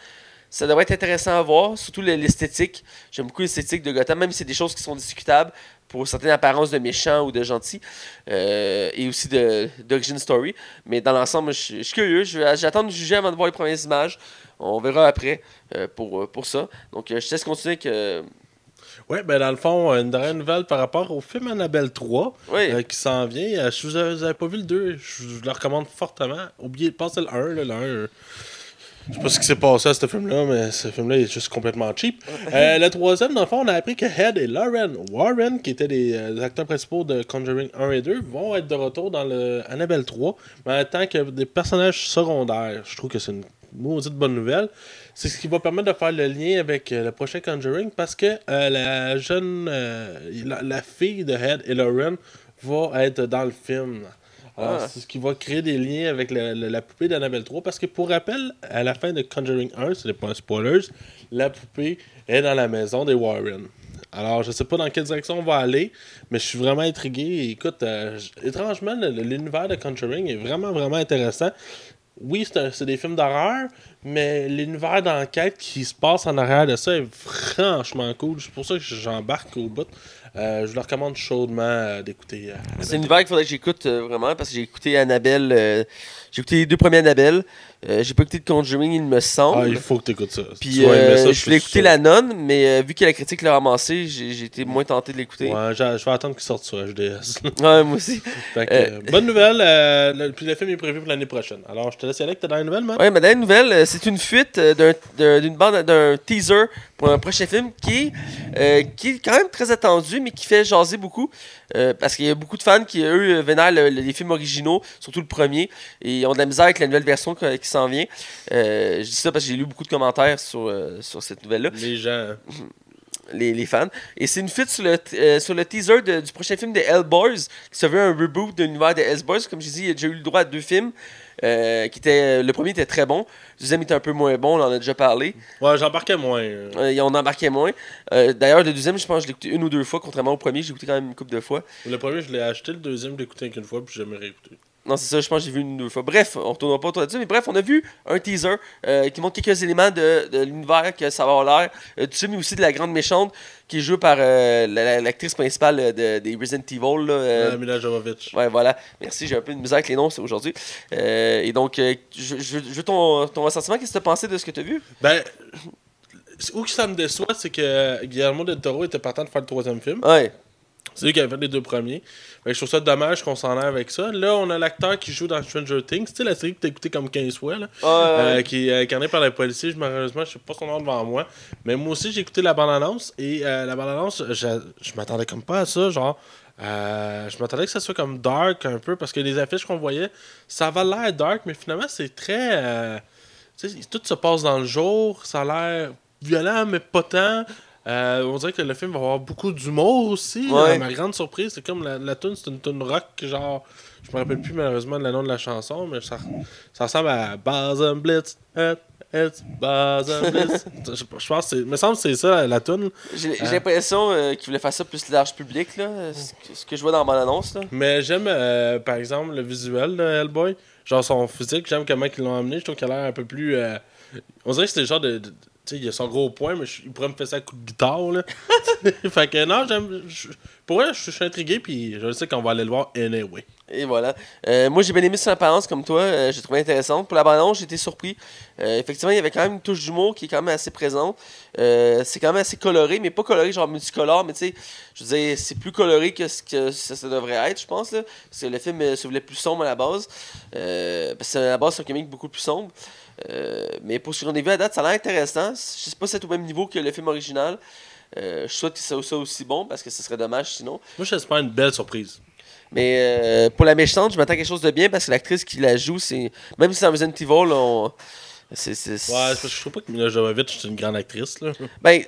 Ça devrait être intéressant à voir, surtout le- l'esthétique. J'aime beaucoup l'esthétique de Gotham, même si c'est des choses qui sont discutables pour certaines apparences de méchants ou de gentils, euh, et aussi de- d'origin story. Mais dans l'ensemble, je, suis- je suis curieux. J'attends de juger avant de voir les premières images. On verra après euh, pour, pour ça. Donc, euh, je te laisse continuer euh, Ouais, ben dans le fond, une dernière nouvelle par rapport au film Annabelle 3 Oui. euh, qui s'en vient. Euh, si vous avez, pas vu le 2, je, je le recommande fortement. Oubliez de passer le 1. Là, le 1 euh, je sais pas ce qui s'est passé à ce film-là, mais ce film-là est juste complètement cheap. Euh, le troisième, dans le fond, on a appris que Head et Lauren Warren, qui étaient les, euh, acteurs principaux de Conjuring 1 et 2, vont être de retour dans le Annabelle 3, mais en tant que des personnages secondaires. Je trouve que c'est une maudite bonne nouvelle. C'est ce qui va permettre de faire le lien avec euh, le prochain Conjuring parce que la jeune, la, la fille de Head et Lauren va être dans le film. Ah. c'est ce qui va créer des liens avec la poupée d'Annabelle 3. Parce que, pour rappel, à la fin de Conjuring 1, ce n'est pas un spoilers, la poupée est dans la maison des Warren. Alors, je sais pas dans quelle direction on va aller, mais je suis vraiment intrigué. Écoute, euh, étrangement, l'univers de Conjuring est vraiment, vraiment intéressant. Oui, c'est des films d'horreur, mais l'univers d'enquête qui se passe en arrière de ça est franchement cool. C'est pour ça que j'embarque au bout. Euh, je vous le recommande chaudement euh, d'écouter. euh, C'est un univers qu'il faudrait que j'écoute vraiment parce que j'ai écouté Annabelle. j'ai écouté les deux premiers Annabelle. Euh, j'ai pas écouté de Conjuring, il me semble. Ah, il faut que tu écoutes ça. Puis euh, ça, je voulais écouter. La Nonne, mais euh, vu que la critique l'a ramassé, j'ai été moins tenté de l'écouter. Ouais. Ouais, je vais attendre qu'il sorte sur HDS. moi aussi. Que, bonne nouvelle. le, puis le film est prévu pour l'année prochaine. Alors, je te laisse y aller avec ta dernière nouvelle, man. Ouais, ma dernière nouvelle, c'est une fuite d'un- d'un- d'une bande, d'un teaser pour un prochain film qui est, qui est quand même très attendu, mais qui fait jaser beaucoup. parce qu'il y a beaucoup de fans qui, eux, vénèrent le- le- les films originaux, surtout le premier, et ont de la misère avec la nouvelle version qui, qui s'en vient. Euh, je dis ça parce que j'ai lu beaucoup de commentaires sur, euh, sur cette nouvelle-là. Les gens. les, les fans. Et c'est une fuite sur le, euh, sur le teaser de- du prochain film de Hellboys, qui se veut un reboot de l'univers de Hellboys. Comme je dis, il a déjà eu le droit à deux films. euh, qui le premier était très bon, le deuxième était un peu moins bon, on en a déjà parlé. Ouais, j'embarquais moins. euh. On embarquait moins. D'ailleurs, le deuxième, je pense que je l'ai écouté une ou deux fois, contrairement au premier, j'ai écouté quand même une couple de fois. Le premier, je l'ai acheté. Le deuxième, je l'ai écouté qu'une fois, puis j'ai jamais réécouté. Non, c'est ça, je pense que j'ai vu une deux fois. Bref, on retournera pas autour de ça, mais bref, on a vu un teaser euh, qui montre quelques éléments de, de l'univers que ça va avoir l'air euh, du film, mais aussi de la grande méchante qui est jouée par euh, la- la- l'actrice principale de, des Resident Evil. Là, Mila Jovovich. Ouais, voilà. Merci, j'ai un peu de misère avec les noms aujourd'hui. Et donc, euh, je, je, ton, ton ressentiment. Qu'est-ce que tu as pensé de ce que tu as vu? Ben, où que ça me déçoit, c'est que Guillermo del Toro était partant de faire le troisième film. Ouais. C'est lui qui avait fait les deux premiers. Fait que je trouve ça dommage qu'on s'en aille avec ça. Là, on a l'acteur qui joue dans Stranger Things. Tu sais, la série que t'as écouté comme 15 fois, là. Euh, qui est incarné par la policier. Malheureusement, je sais pas son nom devant moi. Mais moi aussi, j'ai écouté la bande-annonce. Et euh, la bande-annonce, je, je m'attendais comme pas à ça. Genre, euh, je m'attendais que ça soit comme dark un peu. Parce que les affiches qu'on voyait, ça avait l'air dark. Mais finalement, c'est très. euh, tu sais, tout se passe dans le jour. Ça a l'air violent, mais pas tant. Euh, on dirait que le film va avoir beaucoup d'humour aussi. Ouais. Euh, ma grande surprise, c'est comme la, la tune, c'est une tune rock, genre. Je me rappelle plus malheureusement le nom de la chanson, mais ça, ça ressemble à Basen Blitz. It's Basen Blitz. je, je pense me semble que c'est ça la, tune. J'ai Hein? l'impression euh, qu'ils voulaient faire ça plus large public, là, ce, que, ce que je vois dans mon annonce. Là. Mais j'aime euh, par exemple le visuel de Hellboy. Genre son physique, j'aime comment ils l'ont amené. Je trouve qu'il a l'air un peu plus. euh, On dirait que c'est le genre de. Sais, il a son gros point, mais il pourrait me faire ça à coup de guitare, là. fait que non, j'aime. Pour vrai, je suis intrigué, puis je sais qu'on va aller le voir anyway. Et voilà. Euh, moi, j'ai bien aimé son apparence comme toi. euh, j'ai trouvé intéressante. Pour la bande j'ai été surpris. Euh, effectivement, il y avait quand même une touche d'humour qui est quand même assez présente. C'est quand même assez coloré, mais pas coloré genre multicolore, mais tu sais, je veux dire, c'est plus coloré que ce que ça, devrait être, je pense. Là, parce que le film se voulait plus sombre à la base. Parce que à la base, c'est un comique beaucoup plus sombre. Euh, mais pour ce qu'on a vu à date, ça a l'air intéressant. Je sais pas si c'est au même niveau que le film original. Euh, je souhaite que ça soit aussi bon parce que ce serait dommage sinon. Moi, j'espère une belle surprise. Mais euh, pour la méchante, je m'attends à quelque chose de bien parce que l'actrice qui la joue, c'est. Même si c'est dans Resident Evil, on. C'est. c'est- Ouais, c'est parce que je trouve pas que Mila Jovovich est une grande actrice, là. Ben,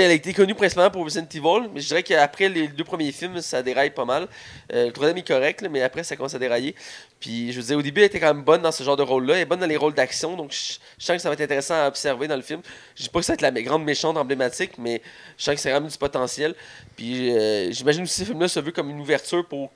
elle a été connue principalement pour Resident Evil, mais je dirais qu'après les deux premiers films, ça déraille pas mal. Euh, le troisième est correct, mais après, ça commence à dérailler. Puis, je veux dire, au début, elle était quand même bonne dans ce genre de rôle-là. Elle est bonne dans les rôles d'action, donc je, sens que ça va être intéressant à observer dans le film. Je dis pas que ça va être la grande méchante emblématique, mais je sens que c'est vraiment du potentiel. Puis, euh, j'imagine aussi que ce film-là se veut comme une ouverture pour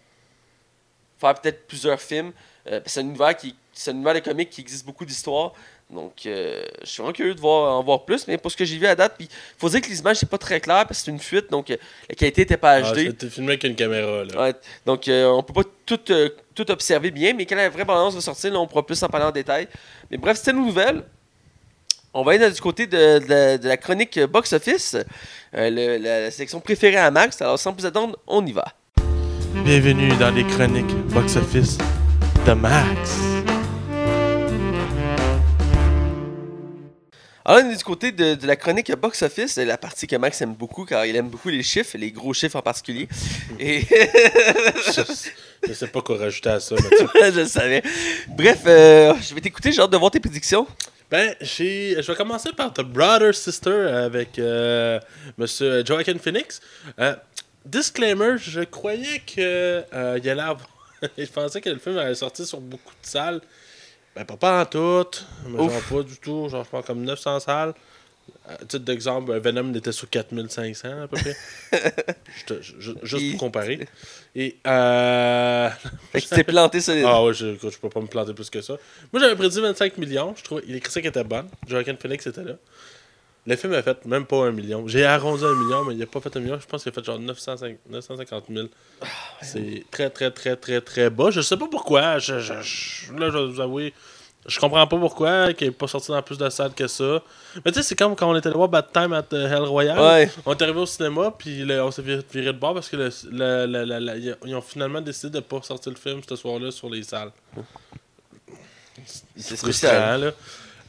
faire peut-être plusieurs films. Euh, c'est un univers qui, c'est un univers de comics qui existe beaucoup d'histoires. Donc, euh, je suis vraiment curieux de voir, en voir plus. Mais pour ce que j'ai vu à date, puis faut dire que les images, c'est pas très clair parce que c'est une fuite. Donc, euh, la qualité était pas Ah, HD. C'était filmé avec une caméra, là. Ouais, donc, euh, on peut pas tout, euh, tout observer bien, mais quand la vraie balance va sortir, là, on pourra plus en parler en détail. Mais bref, c'était nos nouvelles. On va aller du côté de, de la, de la chronique box-office, euh, le- la, la sélection préférée à Max. Alors, sans plus attendre, on y va. Bienvenue dans les chroniques box-office Max. Alors, on est du côté de, de la chronique box-office, la partie que Max aime beaucoup, car il aime beaucoup les chiffres, les gros chiffres en particulier. Et je, je sais pas quoi rajouter à ça, Mathieu. je le savais. Bref, euh, je vais t'écouter, j'ai hâte de voir tes prédictions. Ben, j'ai, je vais commencer par The Brother Sister avec euh, Monsieur Joaquin Phoenix. Euh, disclaimer, je croyais que euh, il allait avoir- je pensais que le film allait sortir sur beaucoup de salles. Ben, pas, pas en tout, mais Ouf. genre pas du tout. Genre, je pense comme 900 salles. À titre d'exemple, euh, Venom était sur 4500 à peu près. Je te- je- je- juste Et- pour comparer. Et euh, Fait que tu t'es planté solide. ah ouais, je, je peux pas me planter plus que ça. Moi, j'avais prédit 25 millions. Je trouvais les critiques étaient bonnes. Joaquin Phoenix était là. Le film a fait même pas un million. J'ai arrondi un million, mais il a pas fait un million. Je pense qu'il a fait genre 905 950 000. C'est très, très, très, très, très bas. Je sais pas pourquoi. Je, je- je- là, je vais vous avouer. Je comprends pas pourquoi qu'il n'est pas sorti dans plus de salles que ça. Mais tu sais, c'est comme quand on était allé voir Bad Time at euh, Hell Royale. Ouais. On est arrivé au cinéma, puis on s'est viré, viré de bord parce que le- le- ils ont finalement décidé de pas sortir le film ce soir-là sur les salles. C'est spécial. là.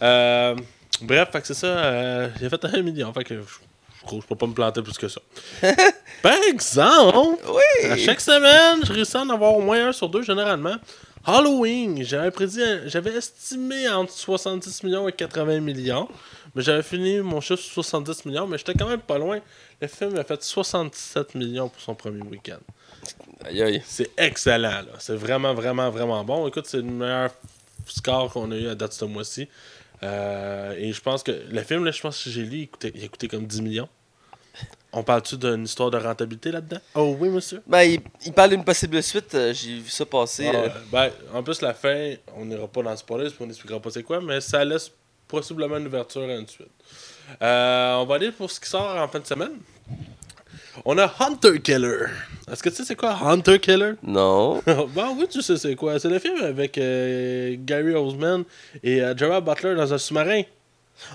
Euh, bref, fait que c'est ça. euh, j'ai fait un million. Fait que je, je crois que je peux pas me planter plus que ça. Par exemple, Oui! à chaque semaine, je réussis à en avoir au moins un sur deux généralement. Halloween, j'avais prédit, j'avais estimé entre 70 millions et 80 millions, mais j'avais fini mon chiffre sur 70 millions, mais j'étais quand même pas loin. Le film a fait 67 millions pour son premier week-end. Aïe aïe. C'est excellent, là. C'est vraiment, vraiment, vraiment bon. Écoute, c'est le meilleur score qu'on a eu à date ce mois-ci. Euh, et je pense que le film, là, je pense que j'ai lu, il, coûtait- il a coûté comme 10 millions. On parle-tu d'une histoire de rentabilité là-dedans? Oh oui, monsieur. Ben, il, il parle d'une possible suite, euh, j'ai vu ça passer. Ah, euh. Ben, en plus, la fin, on n'ira pas dans le spoiler, on n'expliquera pas c'est quoi, mais ça laisse possiblement une ouverture à une suite. Euh, on va aller pour ce qui sort en fin de semaine. On a Hunter Killer. Est-ce que tu sais c'est quoi Hunter Killer? Non. ben oui, tu sais c'est quoi. C'est le film avec euh, Gary Oldman et euh, Gerard Butler dans un sous-marin.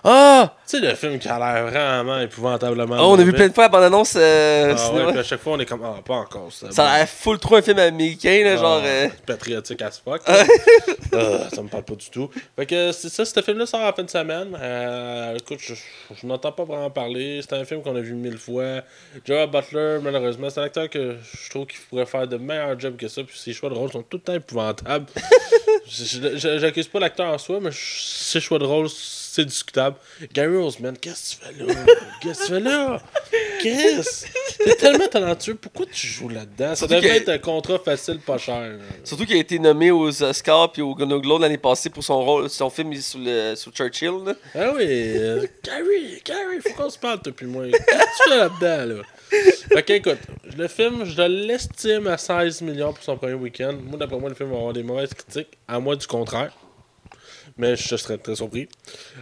Ah! Tu sais, le film qui a l'air vraiment épouvantablement. Oh, on a vu plein de fois la bande-annonce euh, Ah cinéma. ouais, puis à chaque fois, on est comme, ah, pas encore ça. Ça a l'air full trop un film américain, là, genre. Ah, euh, patriotique as fuck. Ah, ça me parle pas du tout. Fait que c'est ça, ce film-là sort en fin de semaine. Euh, écoute, je, je n'entends pas vraiment parler. C'est un film qu'on a vu mille fois. Gerard Butler, malheureusement, c'est un acteur que je trouve qu'il pourrait faire de meilleurs jobs que ça. Puis ses choix de rôle sont tout le temps épouvantables. J'accuse pas l'acteur en soi, mais ses choix de rôle, c'est discutable. Gary Oldman, qu'est-ce que tu fais là? Qu'est-ce que tu fais là? Qu'est-ce? T'es tellement talentueux, pourquoi tu joues là-dedans? Ça devrait être un contrat facile, pas cher. Surtout qu'il a été nommé aux Oscars puis au Golden Globe l'année passée pour son rôle, son film sur, le, sur Churchill. là. Ah oui, euh, Gary, Gary, faut qu'on se parle, toi puis moi. Qu'est-ce que tu fais là-dedans, là? Ok, écoute, le film, je l'estime à 16 millions pour son premier week-end. Moi, d'après moi, le film va avoir des mauvaises critiques, à moi du contraire. Mais je serais très surpris.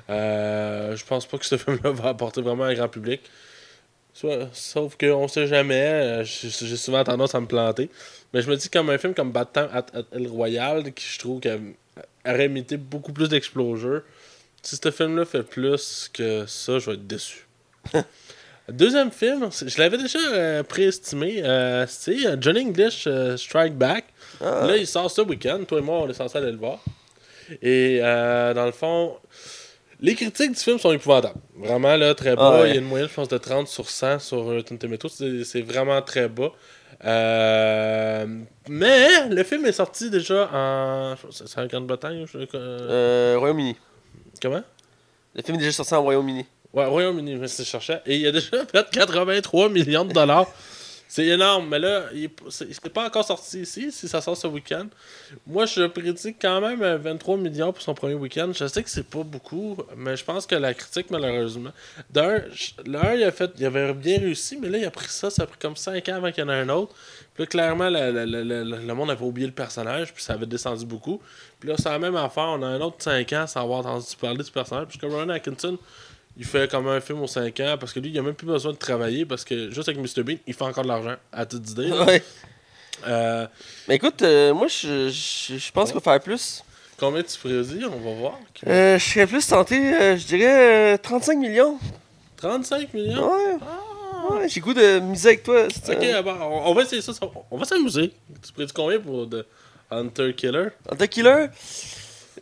Euh, je pense pas que ce film-là va apporter vraiment un grand public. Soit- sauf qu'on sait jamais. euh, J'ai souvent tendance à me planter. Mais je me dis, comme un film comme Time at, at El Royale, qui je trouve qu'il aurait imité beaucoup plus d'explosure, si ce film-là fait plus que ça, je vais être déçu. Deuxième film, je l'avais déjà euh, préestimé, euh, c'est Johnny English euh, Strike Back. Ah. Là, il sort ce week-end. Toi et moi, on est censé aller le voir. Et euh, dans le fond, les critiques du film sont épouvantables. Vraiment, là, très bas. Ah ouais. Il y a une moyenne, je pense, de 30 sur 100 sur Rotten Tomatoes. C'est vraiment très bas. Euh, mais le film est sorti déjà en. C'est en Grande-Bretagne. je- euh, Euh, Royaume-Uni. Comment? Le film est déjà sorti en Royaume-Uni. Ouais, Royaume-Uni, je cherché. Et il a déjà fait 83 millions de dollars. C'est énorme, mais là, il est- c'est c'est pas encore sorti ici, si ça sort ce week-end. Moi, je critique quand même euh, 23 millions pour son premier week-end. Je sais que c'est pas beaucoup, mais je pense que la critique, malheureusement. D'un, je- le un, il, a fait, il avait bien réussi, mais là, il a pris ça, ça a pris comme 5 ans avant qu'il y en ait un autre. Puis là, clairement, la- la- la- la- le monde avait oublié le personnage, puis ça avait descendu beaucoup. Puis là, c'est la même affaire, on a un autre 5 ans sans avoir entendu parler du personnage, puisque Rowan Atkinson, il fait comme un film aux 5 ans, parce que lui, il a même plus besoin de travailler, parce que juste avec Mr. Bean, il fait encore de l'argent, à toute idée. Ouais. Euh, Mais écoute, euh, moi, je, je, je pense qu'il va faire plus. combien tu prédis On va voir. Euh, je serais plus tenté, je dirais euh, 35 millions. 35 millions? Ouais. Ah. Ouais, j'ai goût de miser avec toi. Ok, euh, bon, on on va essayer ça. On va s'amuser. Tu prédis combien pour The Hunter Killer? The Killer,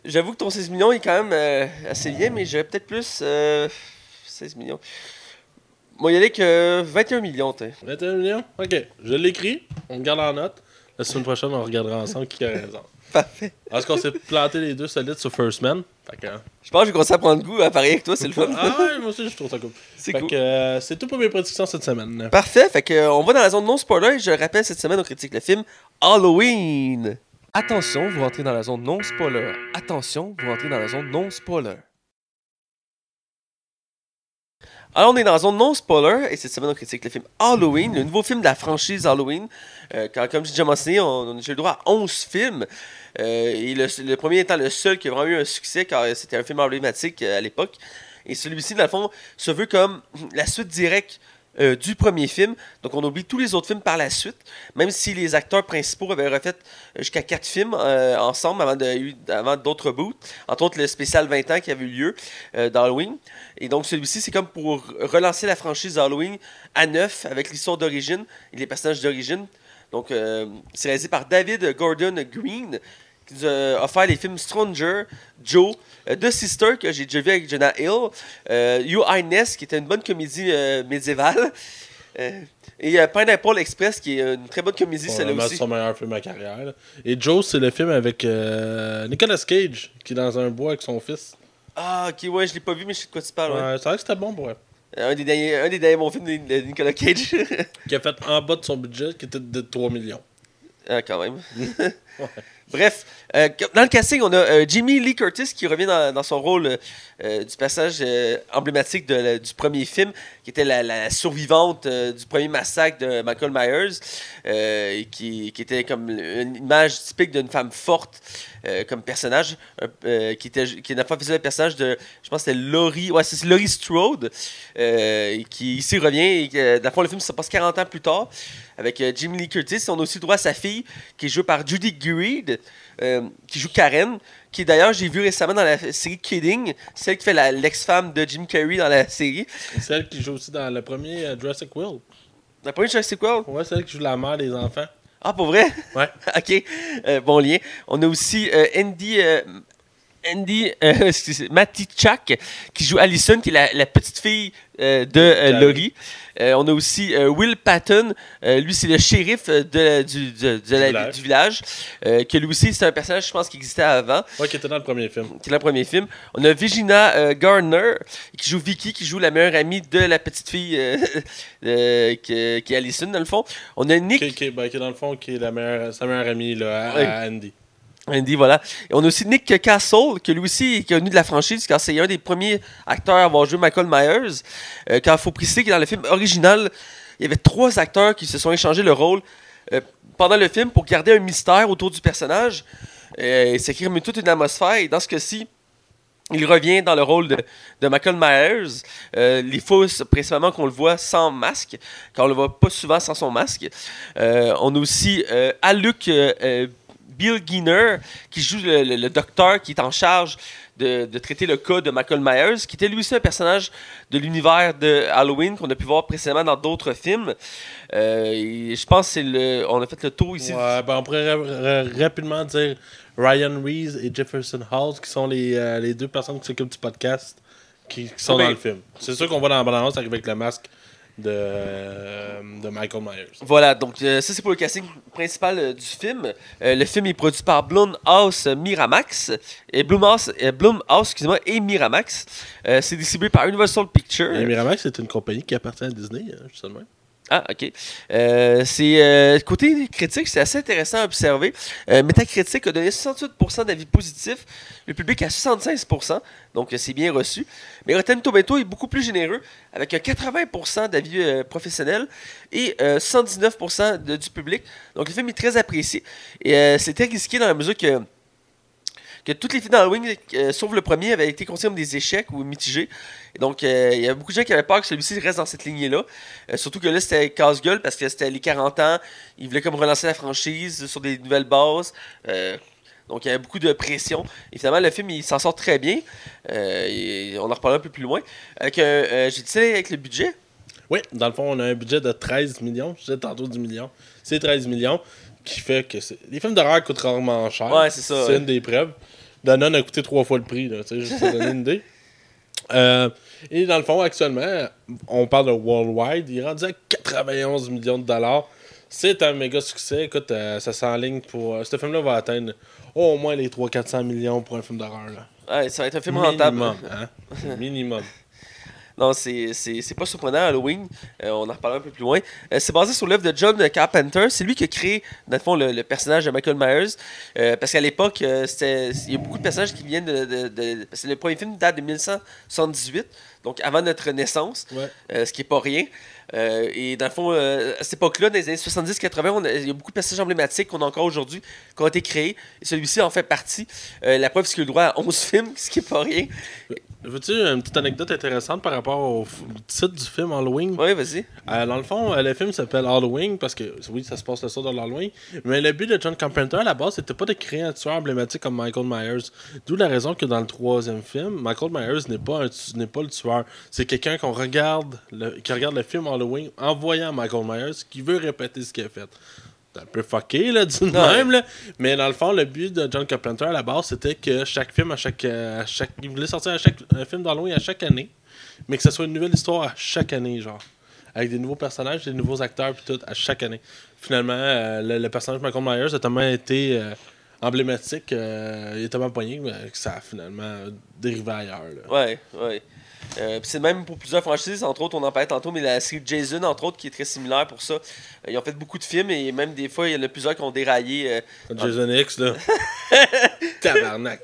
j'avoue que ton 16 millions est quand même euh, assez bien, mais j'aurais peut-être plus. euh, 16 millions. Moi, il y aller que 21 millions, t'es. 21 millions? Ok, je l'écris. On le garde en note. La semaine prochaine, on regardera ensemble qui a raison. Parfait. Parce qu'on s'est planté les deux solides sur First Man. Fait que, hein. Je pense que je vais commencer à prendre goût à parier avec toi, c'est le fun. Ah ouais, moi aussi, je trouve ça cool. c'est cool. euh, c'est tout pour mes prédictions cette semaine. Parfait, fait que euh, on va dans la zone non spoiler. Je rappelle cette semaine on critique le film Halloween. Attention, vous rentrez dans la zone non spoiler. Attention, vous rentrez dans la zone non spoiler. Alors on est dans la zone non spoiler et cette semaine on critique le film Halloween, le nouveau film de la franchise Halloween. Euh, comme j'ai déjà mentionné, eu le droit à 11 films. Euh, le, le premier étant le seul qui a vraiment eu un succès car c'était un film emblématique euh, à l'époque. Et celui-ci, dans le fond, se veut comme la suite directe euh, du premier film. Donc, on oublie tous les autres films par la suite, même si les acteurs principaux avaient refait euh, jusqu'à quatre films euh, ensemble avant, d'autres bouts, entre autres le spécial 20 ans qui avait eu lieu euh, d'Halloween. Et donc, celui-ci, c'est comme pour relancer la franchise Halloween à neuf avec l'histoire d'origine et les personnages d'origine. Donc, c'est réalisé par David Gordon Green, qui nous a offert les films Stranger, Joe, euh, The Sister, que j'ai déjà vu avec Jonah Hill, euh, You Highness, qui était une bonne comédie euh, médiévale, euh, et euh, Pineapple Express, qui est une très bonne comédie, celle-là aussi. son meilleur film à carrière. là. Et Joe, c'est le film avec euh, Nicolas Cage, qui est dans un bois avec son fils. Ah, ok, ouais, je l'ai pas vu, mais je sais de quoi tu parles. ouais. Ouais, c'est vrai que c'était bon elle. Un, des derniers, un des derniers bons films de, de Nicolas Cage. Qui a fait en bas de son budget, qui était de 3 millions. ah, quand même. Bref, euh, dans le casting, on a euh, Jimmy Lee Curtis qui revient dans, son rôle euh, du euh, emblématique du premier film, qui était la, survivante du premier massacre de Michael Myers, qui, qui était comme une image typique d'une femme forte euh, comme personnage, euh, qui était qui le fond, faisait le personnage de, je pense que c'était Laurie, ouais, c'est Laurie Strode, euh, qui ici revient, et dans le fond, le film se passe 40 ans plus tard, avec Jimmy Lee Curtis. On a aussi le droit à sa fille, qui est jouée par Judy Greer, euh, qui joue Karen, qui d'ailleurs j'ai vu récemment dans la série Kidding, celle qui fait l'ex-femme de Jim Carrey dans la série. C'est elle qui joue aussi dans le premier Jurassic World. La première c'est quoi? Ouais, c'est elle qui joue la mère des enfants. Ah, pour vrai? Ouais. ok, Euh, bon lien. On a aussi euh, Andy, euh, Andy euh, excusez, Matty Chak, qui joue Allison, qui est la, la petite fille euh, de. Laurie. Euh, on a aussi euh, Will Patton, euh, lui c'est le shérif de, du, de- de la- village. du village, que lui aussi c'est un personnage je pense qui existait avant, Ouais, qui était dans le premier film. qui est le premier film. On a Virginia Garner, qui joue Vicky, qui joue la meilleure amie de la petite fille qui, qui est Allison dans le fond. On a Nick... Qui, qui- ben, qui est dans le fond, qui est la meilleure, sa meilleure amie là, à Andy. Andy, voilà. Et on a aussi Nick Castle, qui lui aussi est connu de la franchise, car c'est un des premiers acteurs à avoir joué Michael Myers. Euh, car il faut préciser que dans le film original, il y avait trois acteurs qui se sont échangés le rôle euh, pendant le film pour garder un mystère autour du personnage euh, et s'écrire toute une atmosphère. Et dans ce cas-ci, il revient dans le rôle de, Michael Myers. Euh, les fois, c'est principalement qu'on le voit sans masque, car on le voit pas souvent sans son masque. On a aussi euh, euh, Bill Geener, qui joue le, le- le docteur qui est en charge de, de traiter le cas de Michael Myers, qui était lui aussi un personnage de l'univers de Halloween qu'on a pu voir précédemment dans d'autres films. Euh, et je pense que c'est le, on a fait le tour ici. Ouais, ben, on pourrait ra- ra- rapidement dire Ryan Reeves et Jefferson Halls, qui sont les, euh, les deux personnes qui s'occupent du podcast, qui, qui sont Oui. dans le film. C'est sûr qu'on voit dans la bande-annonce arriver avec le masque de, euh, de Michael Myers. Voilà, donc euh, ça c'est pour le casting principal euh, du film. Euh, le film est produit par Blumhouse Miramax et Blumhouse, Blumhouse excusez-moi, et Miramax. C'est distribué par Universal Pictures. Et Miramax, c'est une compagnie qui appartient à Disney, hein, justement. Ah, ok. Euh, c'est euh, côté critique, c'est assez intéressant à observer. Euh, Metacritic a donné 68% d'avis positifs, le public à 75%, donc euh, c'est bien reçu. Mais Rotten Tomato est beaucoup plus généreux, avec un 80% d'avis euh, professionnels et euh, 79% de- du public. Donc le film est très apprécié. Et c'était risqué dans la mesure que que tous les films d'Halloween, euh, sauf le premier, avaient été considérés comme des échecs ou mitigés. Et donc, euh, il y a beaucoup de gens qui avaient peur que celui-ci reste dans cette lignée-là. Euh, surtout que là, c'était casse-gueule parce que c'était les 40 ans. Ils voulaient comme relancer la franchise sur des nouvelles bases. Donc, il y avait beaucoup de pression. Et finalement, le film, il s'en sort très bien. Et on en reparlera un peu plus loin. Avec, j'ai dit ça avec le budget. Oui, dans le fond, on a un budget de 13 millions. Je disais tantôt 10 millions. C'est 13 millions qui fait que les films d'horreur coûtent rarement cher. Ouais, c'est ça, C'est ouais. une des preuves. Danone a coûté trois fois le prix, là, tu sais, juste pour donner une idée. Euh, et dans le fond, actuellement, on parle de worldwide. Il est rendu à 91 millions de dollars. C'est un méga succès. Écoute, euh, ça s'enligne pour. euh, ce film-là va atteindre au moins les 300-400 millions pour un film d'horreur. là. Ouais, ça va être un film rentable. Minimum. Hein? Minimum. Non, c'est pas surprenant, Halloween. Euh, on en reparlera un peu plus loin. Euh, c'est basé sur l'œuvre de John Carpenter. C'est lui qui a créé, dans le fond, le, le personnage de Michael Myers. Euh, parce qu'à l'époque, il y a beaucoup de personnages qui viennent de. de- de- parce que le premier film date de 1978, donc avant notre naissance, Ouais. ce qui est pas rien. Euh, et dans le fond, euh, à cette époque-là, dans les années 70-80, on a- il y a beaucoup de personnages emblématiques qu'on a encore aujourd'hui, qui ont été créés. Et celui-ci en fait partie. Euh, la preuve, c'est qu'il a le droit à 11 films, ce qui est pas rien. Veux-tu une petite anecdote intéressante par rapport au titre du film Halloween? Oui, vas-y. Euh, dans le fond, euh, le film s'appelle Halloween parce que oui, ça se passe le soir de l'Halloween. Mais le but de John Carpenter à la base, c'était pas de créer un tueur emblématique comme Michael Myers. D'où la raison que dans le troisième film, Michael Myers n'est pas, n'est pas le tueur. C'est quelqu'un qu'on regarde, le- qui regarde le film Halloween en voyant Michael Myers, qui veut répéter ce qu'il a fait. C'est un peu fucké, là, Ouais. même, là. Mais dans le fond, le but de John Carpenter à la base, c'était que chaque film, à chaque, euh, à chaque. Il voulait sortir à chaque, un film d'Halloween à chaque année, mais que ce soit une nouvelle histoire à chaque année, genre avec des nouveaux personnages, des nouveaux acteurs, puis tout, à chaque année. Finalement, euh, le, le personnage de Michael Myers a tellement été euh, emblématique, euh, il est tellement poigné que ça a finalement dérivé ailleurs. là. Ouais, ouais. Euh, c'est même pour plusieurs franchises, entre autres, on en parlait tantôt, mais la série Jason, entre autres, qui est très similaire pour ça. Euh, ils ont fait beaucoup de films et même des fois, il y en a plusieurs qui ont déraillé. euh, Jason X, là. Tabarnak.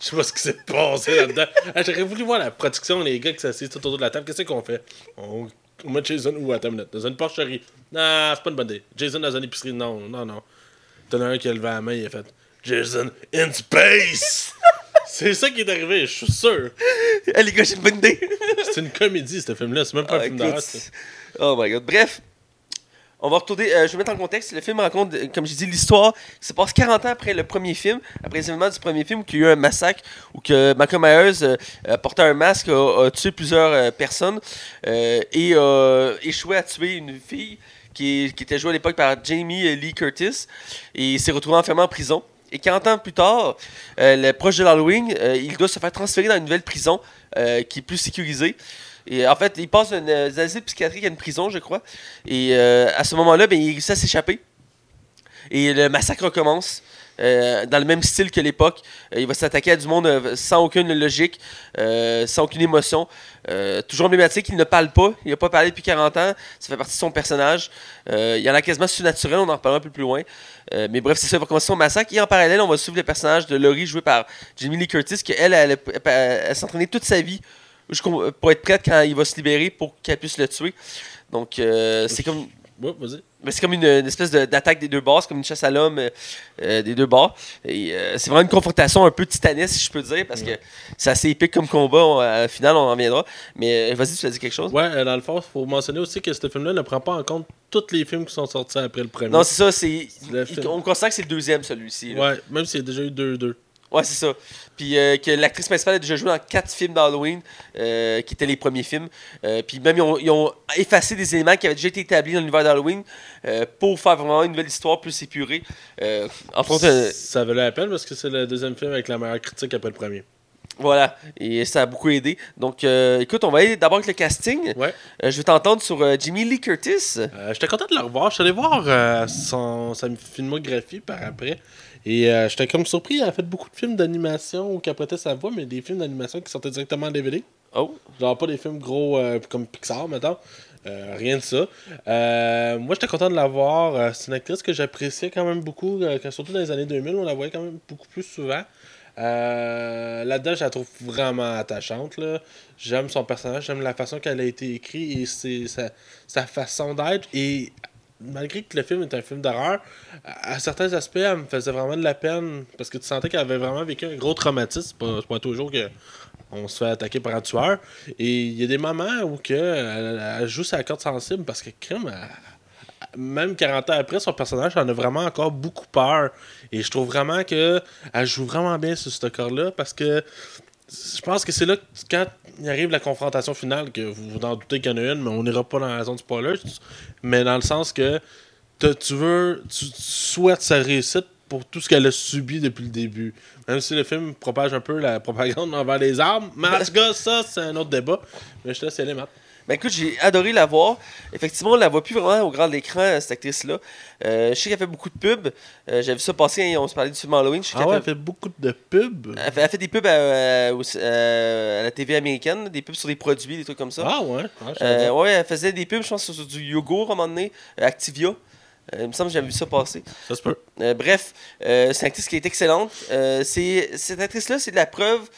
Je sais pas ce qui s'est passé là-dedans. Ah, J'aurais voulu voir la production, les gars qui s'assisent tout autour de la table. Qu'est-ce qu'on fait? On, met Jason où une minute? Dans une porcherie. Non, c'est pas une bonne idée. Jason dans une épicerie. Non, non, non. T'en as un qui a levé la main, il a fait Jason in space. C'est ça qui est arrivé, je suis sûr. Hey, les gars, j'ai une bonne idée! C'est une comédie, ce film-là. C'est même pas Ah, un film d'horreur. oh my god. Bref, on va retourner. euh, je vais mettre en contexte. Le film raconte, euh, comme j'ai dit, l'histoire qui se passe 40 ans après le premier film, après les événements du premier film, où il y a eu un massacre, où que Michael Myers, euh, euh, portant un masque, a, a tué plusieurs euh, personnes et a échoué à tuer une fille qui, qui était jouée à l'époque par Jamie Lee Curtis et il s'est retrouvé enfermé en prison. Et 40 ans plus tard, euh, le proche de l'Halloween, euh, il doit se faire transférer dans une nouvelle prison euh, qui est plus sécurisée. Et en fait, il passe d'un asile psychiatrique à une prison, je crois. Et à ce moment-là, ben, il réussit à s'échapper. Et le massacre recommence. Euh, dans le même style que l'époque. Euh, il va s'attaquer à du monde euh, sans aucune logique, sans aucune émotion. Toujours emblématique, il ne parle pas. Il n'a pas parlé depuis 40 ans. Ça fait partie de son personnage. Il y en a quasiment surnaturel, on en reparlera un peu plus loin. Mais bref, c'est ça, il va commencer son massacre. Et en parallèle, on va suivre le personnage de Laurie, joué par Jamie Lee Curtis, qui elle, elle, elle, elle, elle s'entraînait toute sa vie pour être prête quand il va se libérer pour qu'elle puisse le tuer. Donc, euh, c'est comme. Ouais, vas-y. Mais c'est comme une, une espèce de- d'attaque des deux bords, c'est comme une chasse à l'homme euh, euh, des deux bords. Et euh, c'est vraiment une confrontation un peu titanesque, si je peux dire, parce que c'est assez épique comme combat. On- à la finale, on en viendra. Mais euh, vas-y, tu as dit quelque chose? Ouais, dans le fond, il faut mentionner aussi que ce film-là ne prend pas en compte tous les films qui sont sortis après le premier. Non, c'est ça, c'est. Il-. On considère que c'est le deuxième, celui-ci. là. Ouais, même s'il y a déjà eu 2-2. Ouais, c'est ça. Puis euh, que l'actrice principale a déjà joué dans quatre films d'Halloween, euh, qui étaient les premiers films. Euh, puis même, ils ont, ils ont effacé des éléments qui avaient déjà été établis dans l'univers d'Halloween euh, pour faire vraiment une nouvelle histoire plus épurée. Autres, euh, Ça valait la peine parce que c'est le deuxième film avec la meilleure critique après le premier. voilà. Et ça a beaucoup aidé. Donc, euh, écoute, on va aller d'abord avec le casting. Ouais. Je vais t'entendre sur Jimmy Lee Curtis. J'étais content de le revoir. Je suis allé voir son, sa filmographie par après. Et euh, j'étais comme surpris. Elle a fait beaucoup de films d'animation où qu'elle prêtait sa voix, mais des films d'animation qui sortaient directement en DVD. Oh. Genre pas des films gros euh, comme Pixar, mettons. Euh, rien de ça. Euh, moi, j'étais content de la voir. C'est une actrice que j'appréciais quand même beaucoup, surtout dans les années 2000, on la voyait quand même beaucoup plus souvent. Là-dedans, je la trouve vraiment attachante. là. J'aime son personnage, j'aime la façon qu'elle a été écrite et c'est sa, sa façon d'être. Et malgré que le film est un film d'horreur, à, certains aspects, elle me faisait vraiment de la peine parce que tu sentais qu'elle avait vraiment vécu un gros traumatisme. C'est pas, pas toujours que on se fait attaquer par un tueur. Et il y a des moments où elle, joue sa corde sensible parce que crime, même 40 ans après, son personnage en a vraiment encore beaucoup peur. Et je trouve vraiment que elle joue vraiment bien sur ce corps-là parce que je pense que c'est là que quand il arrive la confrontation finale, que vous vous en doutez qu'il y en a une, mais on n'ira pas dans la zone spoiler, mais dans le sens que tu veux, tu, tu souhaites sa réussite pour tout ce qu'elle a subi depuis le début. Même si le film propage un peu la propagande envers les armes, mais en tout cas, ça, c'est un autre débat. Mais je te laisse aller, Matt. Ben écoute, j'ai adoré la voir. Effectivement, on la voit plus vraiment au grand écran, euh, cette actrice-là. Euh, je sais qu'elle fait beaucoup de pubs. Euh, J'avais vu ça passer, hein, on se parlait du film Halloween. Je sais Ah ouais, fait- elle fait beaucoup de pubs. Elle fait, elle fait des pubs à, euh, à la TV américaine, des pubs sur des produits, des trucs comme ça. Ah ouais, ah, Euh, ouais, elle faisait des pubs, je pense, sur, sur du yogourt à un moment donné, Activia. Euh, il me semble que j'avais vu ça passer. ça se peut. Euh, bref, euh, c'est une actrice qui est excellente. C'est, cette actrice-là, c'est de la preuve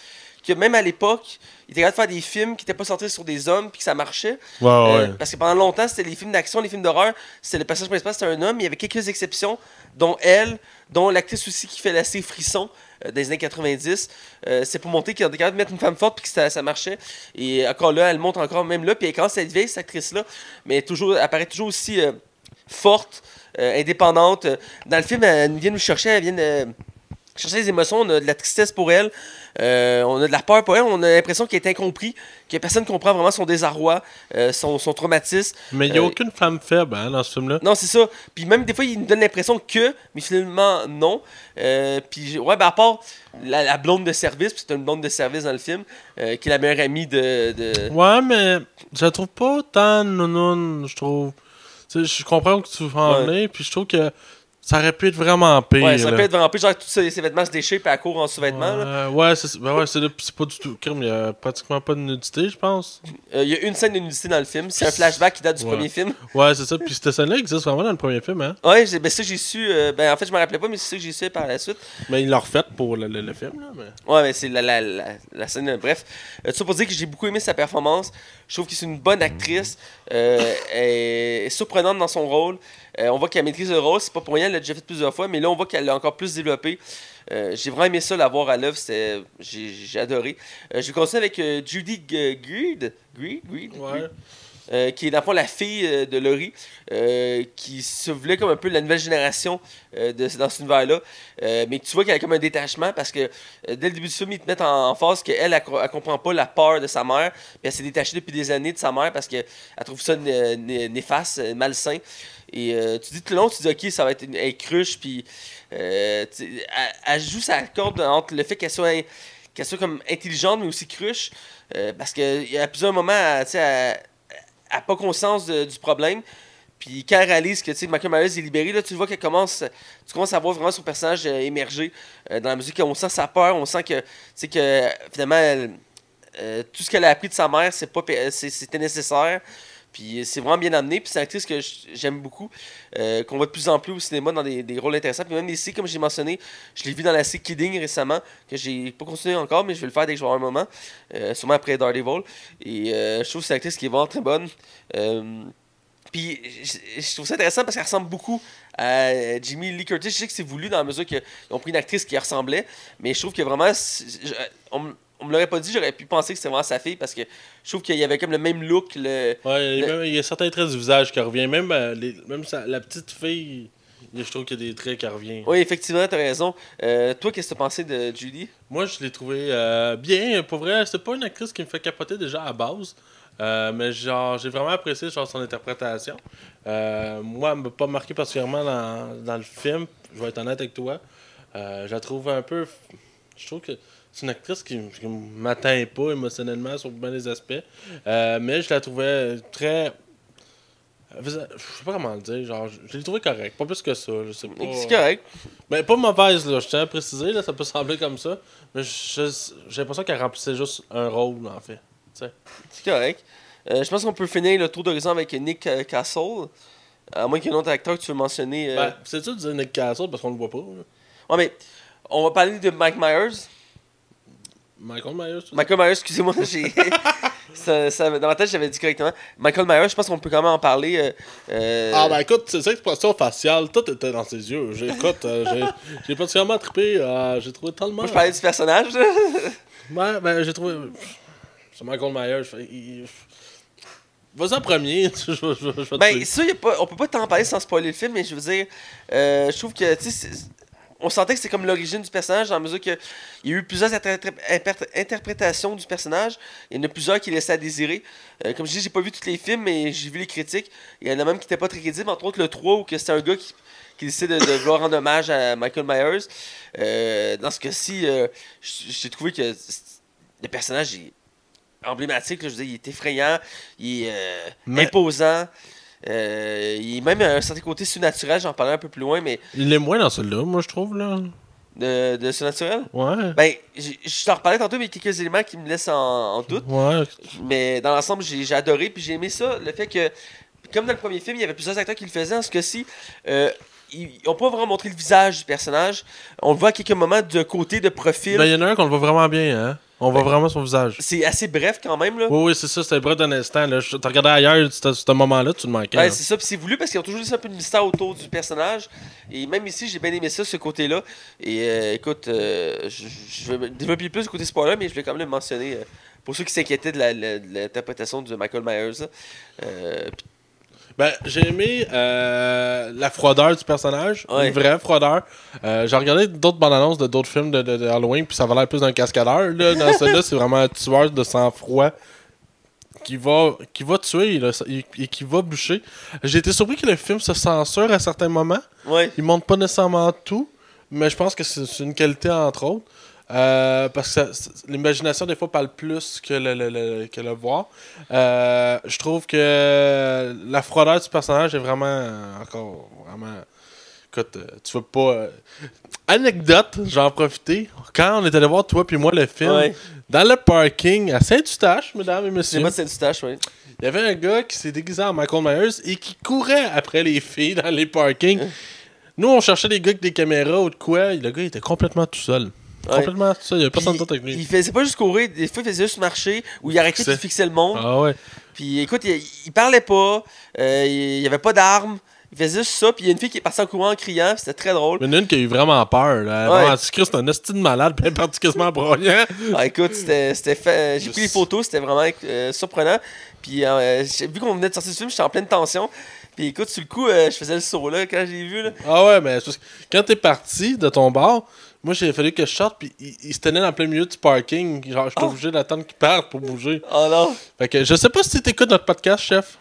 que même à l'époque, il était capable de faire des films qui n'étaient pas centrés sur des hommes puis que ça marchait. Ouais, Euh, parce que pendant longtemps, c'était les films d'action, les films d'horreur, c'était le personnage principal, c'était un homme. Il y avait quelques exceptions, dont elle, dont l'actrice aussi qui fait assez frisson euh, des années 90. Euh, c'est pour montrer qu'il était capable de mettre une femme forte puis que ça, ça marchait. Et encore là, elle monte encore même là. Puis elle commence à être vieille, cette actrice-là, mais toujours, elle apparaît toujours aussi euh, forte, indépendante. Dans le film, elle vient nous chercher, elle vient chercher les émotions, on a de la tristesse pour elle, euh, on a de la peur pour elle, on a l'impression qu'elle est incompris, que personne ne comprend vraiment son désarroi, euh, son, son traumatisme. Mais il n'y a Euh, aucune femme faible hein, dans ce film-là. Non, c'est ça. Puis même des fois, il nous donne l'impression que, mais finalement, non. Puis, ouais, ben à part la, la blonde de service, puis c'est une blonde de service dans le film, qui est la meilleure amie de. de... Ouais, mais je la trouve pas tant nounoun, je trouve. Je comprends où tu veux en venir, puis je trouve que ça aurait pu être vraiment pire. Ouais, ça là. peut être vraiment pire, genre tous ses, ses vêtements se déchirent, puis elle court en sous-vêtements. là. Ouais, ouais, c'est ben ouais, c'est c'est pas du tout. Crime, il y a pratiquement pas de nudité, je pense. Euh, Il y a une scène de nudité dans le film, c'est un flashback qui date du Ouais. premier film. Ouais, c'est ça. Puis cette scène-là existe vraiment dans le premier film, hein. Ouais, ben ça j'ai su, euh, ben en fait je me rappelais pas, mais c'est ça que j'ai su par la suite. Mais ils l'ont refait pour le, le- le film, là. Mais... Ouais, mais c'est la, la, la, la scène. bref, euh, tout ça pour dire que j'ai beaucoup aimé sa performance. Je trouve que c'est une bonne actrice. Euh, elle est surprenante dans son rôle. Euh, on voit qu'elle maîtrise le rôle. C'est pas pour rien, elle l'a déjà fait plusieurs fois, mais là on voit qu'elle l'a encore plus développé. Euh, j'ai vraiment aimé ça, la voir à l'œuvre. J'ai j'ai adoré. Euh, je vais continuer avec Judy Greed. Greed? Greed? Ouais. Euh, qui est dans la fille euh, de Laurie, euh, qui se voulait comme un peu la nouvelle génération dans cet univers-là. Mais tu vois qu'elle a comme un détachement parce que dès le début du film, ils te mettent en, face qu'elle, elle, elle, comprend pas la peur de sa mère. Puis elle s'est détachée depuis des années de sa mère parce qu'elle trouve ça né- né- néfaste, malsain. Et tu dis tout le long, tu dis, ok, ça va être une elle cruche, puis elle, joue sa corde entre le fait qu'elle soit, qu'elle soit comme intelligente, mais aussi cruche. euh, parce qu'il y a plusieurs moments, elle- elle n'a pas conscience du problème. Puis quand elle réalise que Michael Myers est libéré, là, tu vois qu'elle commence, tu commences à voir vraiment son personnage euh, émerger. euh, dans la musique, on sent sa peur, on sent que, que finalement, euh, tout ce qu'elle a appris de sa mère, c'est- c'était nécessaire. Puis c'est vraiment bien amené. Puis c'est une actrice que j'aime beaucoup, euh, qu'on voit de plus en plus au cinéma dans des, des rôles intéressants. Puis même ici, comme j'ai mentionné, je l'ai vu dans la série Kidding récemment, que j'ai pas continué encore, mais je vais le faire dès que je vais un moment, euh, sûrement après Daredevil. Et euh, je trouve que c'est une actrice qui est vraiment très bonne. Euh, puis je, trouve ça intéressant parce qu'elle ressemble beaucoup à Jimmy Lee Curtis. Je sais que c'est voulu dans la mesure qu'ils ont pris une actrice qui ressemblait, mais je trouve que vraiment, on me l'aurait pas dit, j'aurais pu penser que c'était vraiment sa fille parce que je trouve qu'il y avait comme le même look. Le... Ouais, il y a Le- même- il y a certains traits du visage qui reviennent. Même, euh, les- même sa- la petite fille, je trouve qu'il y a des traits qui reviennent. Oui, effectivement, t'as raison. Euh, toi, qu'est-ce que t'as pensé de Judy Moi, je l'ai trouvé euh, bien. Pour vrai, c'est pas une actrice qui me fait capoter déjà à base. Euh, mais genre, j'ai vraiment apprécié genre, son interprétation. Moi, elle m'a pas marqué particulièrement dans, dans le film. Je vais être honnête avec toi. Je la trouve un peu. Je trouve que c'est une actrice qui, qui m'atteint pas émotionnellement sur bien des aspects. Euh, mais je la trouvais très. Je sais pas comment le dire. Genre, je l'ai trouvé correct. Pas plus que ça. Je sais pas. C'est correct. Mais pas mauvaise, là. Je tiens à préciser, là, ça peut sembler comme ça. Mais j'ai l'impression qu'elle remplissait juste un rôle, en fait. C'est correct. Euh, je pense qu'on peut finir le tour d'horizon avec Nick euh, Castle. À moins qu'il y ait un autre acteur que tu veux mentionner. euh. Ben, c'est ça de dire Nick Castle parce qu'on le voit pas. là? Ouais, mais on va parler de Mike Myers. Michael Myers, Michael Myers, excusez-moi, j'ai. ça, ça- dans ma tête, j'avais dit correctement. Michael Myers, je pense qu'on peut quand même en parler. euh, euh, Ah ben écoute, ces expressions faciales, tout était dans ses yeux. J'ai, écoute, euh, j'ai, particulièrement trippé. euh, j'ai trouvé tellement. Moi, je parlais du personnage. Ouais, ben j'ai trouvé. C'est Michael Myers. il- Vas-y en premier. je, Ben, ça, y a pas, on peut pas t'en parler sans spoiler le film, mais je veux dire, je trouve que, tu sais, on sentait que c'est comme l'origine du personnage, dans la mesure qu'il y a eu plusieurs inter- inter- interprétations du personnage. Il y en a plusieurs qui laissaient à désirer. Euh, comme je dis, j'ai pas vu tous les films, mais j'ai vu les critiques. Il y en a même qui étaient pas très crédibles, entre autres le 3, où c'était un gars qui, qui décide de, de vouloir rendre hommage à Michael Myers. Euh, dans ce cas-ci, euh, j'ai trouvé que le personnage est emblématique. là. je veux dire, il est effrayant, il est Mais- imposant. Euh, il est même à un certain côté surnaturel, j'en parlerai un peu plus loin, mais Il est moins dans celui-là, moi je trouve. là. de, de surnaturel? Ouais. Ben, je t'en reparlais tantôt, mais il y a quelques éléments qui me laissent en, en doute. Ouais. Mais dans l'ensemble, j'ai j'ai adoré, puis j'ai aimé ça, le fait que, comme dans le premier film, il y avait plusieurs acteurs qui le faisaient. En ce cas-ci, euh, ils n'ont pas vraiment montré le visage du personnage. On le voit à quelques moments de côté, de profil. Ben, il y en a un qu'on le voit vraiment bien, hein. On voit vraiment son visage. C'est assez bref quand même, là. Oui, oui, c'est ça, c'était le bras d'un instant. Là. Je- T'as regardé ailleurs, ce ce moment-là, tu le manquais. Ouais, là. c'est ça, puis c'est voulu parce qu'ils ont toujours laissé un peu de mystère autour du personnage. Et même ici, j'ai bien aimé ça, ce côté-là. Et euh, écoute, euh, je, je vais développer plus le côté spoiler, mais je vais quand même le mentionner euh, pour ceux qui s'inquiétaient de la- la- de l'interprétation de Michael Myers. là. Euh, Ben, j'ai aimé euh, la froideur du personnage. Ouais. Une vraie froideur. Euh, j'ai regardé d'autres bandes annonces de d'autres films de, de- de Halloween, puis ça va l'air plus d'un cascadeur. Là. Dans celui-là, c'est vraiment un tueur de sang-froid qui va, qui va tuer là, et, et qui va bûcher. J'ai été surpris que le film se censure à certains moments. ouais. Il montre pas nécessairement tout, mais je pense que c'est c'est une qualité entre autres. Euh, parce que l'imagination, des fois, parle plus que le, le- le- que le voir. Euh, je trouve que la froideur du personnage est vraiment. euh, encore. Vraiment. Écoute, tu veux pas. Anecdote, j'en ai profité. Quand on est allé voir, toi puis moi, le film, Ouais. dans le parking à Saint-Eustache, mesdames et messieurs, Saint-Eustache, ouais. il y avait un gars qui s'est déguisé en Michael Myers et qui courait après les filles dans les parkings. Nous, on cherchait des gars avec des caméras ou de quoi. Le gars, il était complètement tout seul. Complètement tout seul. Il n'y avait personne d'autre avec lui. Il faisait pas juste courir, des fois il faisait juste marcher, ou il arrêtait de fixer le monde. Ah ouais. Puis écoute, il, il parlait pas, euh, il, il avait pas d'armes, il faisait juste ça, puis il y a une fille qui est partie en courant en criant, c'était très drôle. Mais il y en a une qui a eu vraiment peur. Là. Ouais. C'est un esti de malade, puis quasiment broyant. Ah, écoute, c'était fait. J'ai Je pris les photos, c'était vraiment euh, surprenant. Puis euh, j'ai- vu qu'on venait de sortir ce film, j'étais en pleine tension. Puis écoute, sur le coup, euh, je faisais le saut là quand j'ai vu. Là. Ah ouais, mais quand t'es parti de ton bar, moi, j'ai fallu que je sorte, puis il, il se tenait dans plein milieu du parking. Genre, j'étais Oh. obligé d'attendre qu'il parte pour bouger. Oh non. Fait que je sais pas si t'écoutes notre podcast, chef.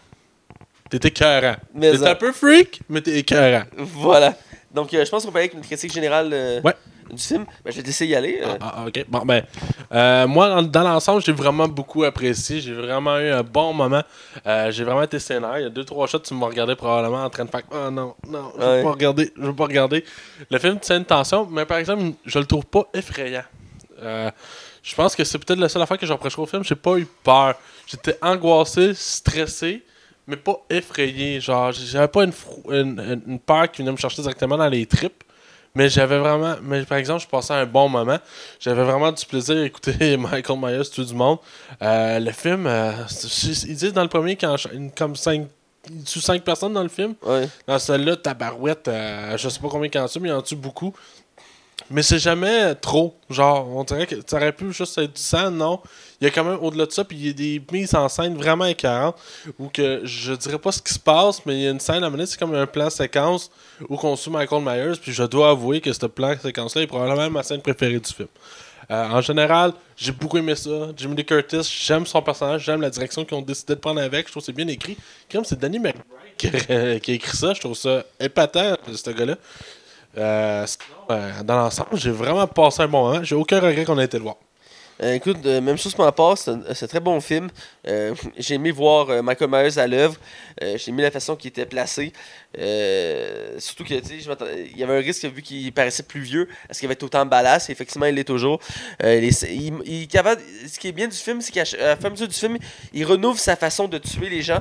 T'es écœurant. T'es un peu freak, mais t'es écœurant. Voilà. Donc euh, je pense qu'on peut aller avec une critique générale euh, Ouais. Du film. Ben, je vais te laisser y aller. euh. Ah, ah, ok. Bon, ben, euh, moi, dans, l'ensemble, j'ai vraiment beaucoup apprécié. J'ai vraiment eu un bon moment. Euh, j'ai vraiment été scénaire. Il y a deux, trois shots, tu me regardais probablement en train de faire Oh non, non, je veux Ouais. pas regarder. Je veux pas regarder. Le film tient une tension, mais par exemple, je le trouve pas effrayant. Je pense que c'est peut-être la seule affaire que je reprocherais au film. J'ai pas eu peur. J'étais angoissé, stressé, mais pas effrayé. Genre, j'avais pas une- une peur qui venait me chercher directement dans les tripes. Mais j'avais vraiment. Mais par exemple, je passais un bon moment. J'avais vraiment du plaisir à écouter Michael Myers tout du monde. Euh, le film, euh, ils disent dans le premier qu'il y a une- comme 5 tue 5 personnes dans le film. Ouais. Dans celle-là, Tabarouette, euh, je sais pas combien il y en tue, mais il en tue beaucoup? Mais c'est jamais trop. Genre, on dirait que ça aurait pu juste être du sang, non? Il y a quand même, au-delà de ça, puis il y a des mises en scène vraiment écœurantes où que je dirais pas ce qui se passe, mais il y a une scène à donné, c'est comme un plan séquence où qu'on suit Michael Myers, puis je dois avouer que ce plan séquence-là est probablement ma scène préférée du film. Euh, en général, j'ai beaucoup aimé ça. Jimmy Lee Curtis, j'aime son personnage, j'aime la direction qu'ils ont décidé de prendre avec. Je trouve que c'est bien écrit. Comme c'est Danny McBride qui, a- écrit ça, je trouve ça épatant, ce gars-là. Euh, euh, dans l'ensemble, j'ai vraiment passé un bon moment. J'ai aucun regret qu'on ait été le voir. Euh, écoute, euh, même chose pour ma part, c'est un, très bon film. Euh, j'ai aimé voir Michael Myers à l'œuvre. J'ai aimé la façon qu'il était placé. Euh, surtout que, tu sais, je m'attendais- il y avait un risque vu qu'il paraissait plus vieux, est-ce qu'il avait autant de ballast? Et effectivement, il l'est toujours. Euh, il ce qui est bien du film, c'est qu'à la mesure du film, il renouvelle sa façon de tuer les gens.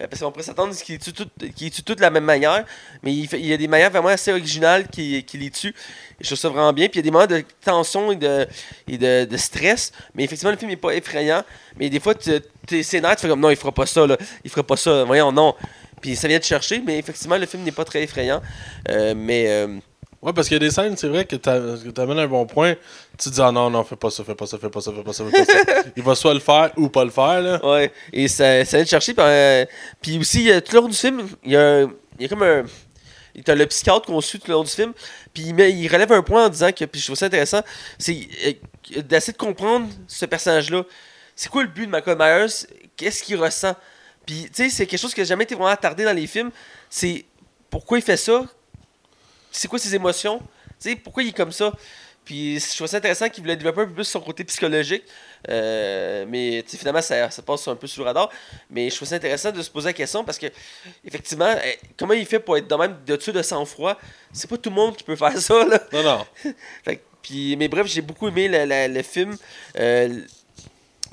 Euh, parce qu'on pourrait s'attendre qu'il tue tout- qu'il tue tous de la même manière. Mais il, y a des manières vraiment assez originales qui, qui les. Et je trouve ça vraiment bien. Puis il y a des moments de tension et de, et de, de stress. Mais effectivement, le film n'est pas effrayant. Mais des fois, tu es scénaire, tu fais comme non, il fera pas ça. Là. Il fera pas ça. Voyons, non. Puis ça vient te chercher. Mais effectivement, le film n'est pas très effrayant. Euh, mais. euh, Ouais, parce qu'il y a des scènes, c'est vrai que que t'amènes un bon point. Tu te dis, ah non, non, fais pas ça, fais pas ça, fais pas ça, fais pas ça, fais pas ça. Il va soit le faire ou pas le faire, là. Ouais, et ça, ça vient te chercher. Puis, euh, puis aussi, euh, tout le long du film, il y a, un- il y a comme un. T'as le psychiatre qu'on suit tout le long du film, puis il, met- il relève un point en disant que, puis je trouve ça intéressant, c'est d'essayer de comprendre ce personnage-là. C'est quoi le but de Michael Myers? Qu'est-ce qu'il ressent? Puis, tu sais, c'est quelque chose qui n'a jamais été vraiment attardé dans les films. C'est pourquoi il fait ça? C'est quoi ses émotions? Tu sais, pourquoi il est comme ça? Puis, je trouve ça intéressant qu'il voulait développer un peu plus son côté psychologique. Euh, mais tu sais, finalement, ça, ça passe un peu sous le radar. Mais je trouve ça intéressant de se poser la question parce que, effectivement, euh, comment il fait pour être de même de dessus de sang-froid? C'est pas tout le monde qui peut faire ça. Là. Non, non. Fait puis, mais bref, j'ai beaucoup aimé le, le- le film. Euh,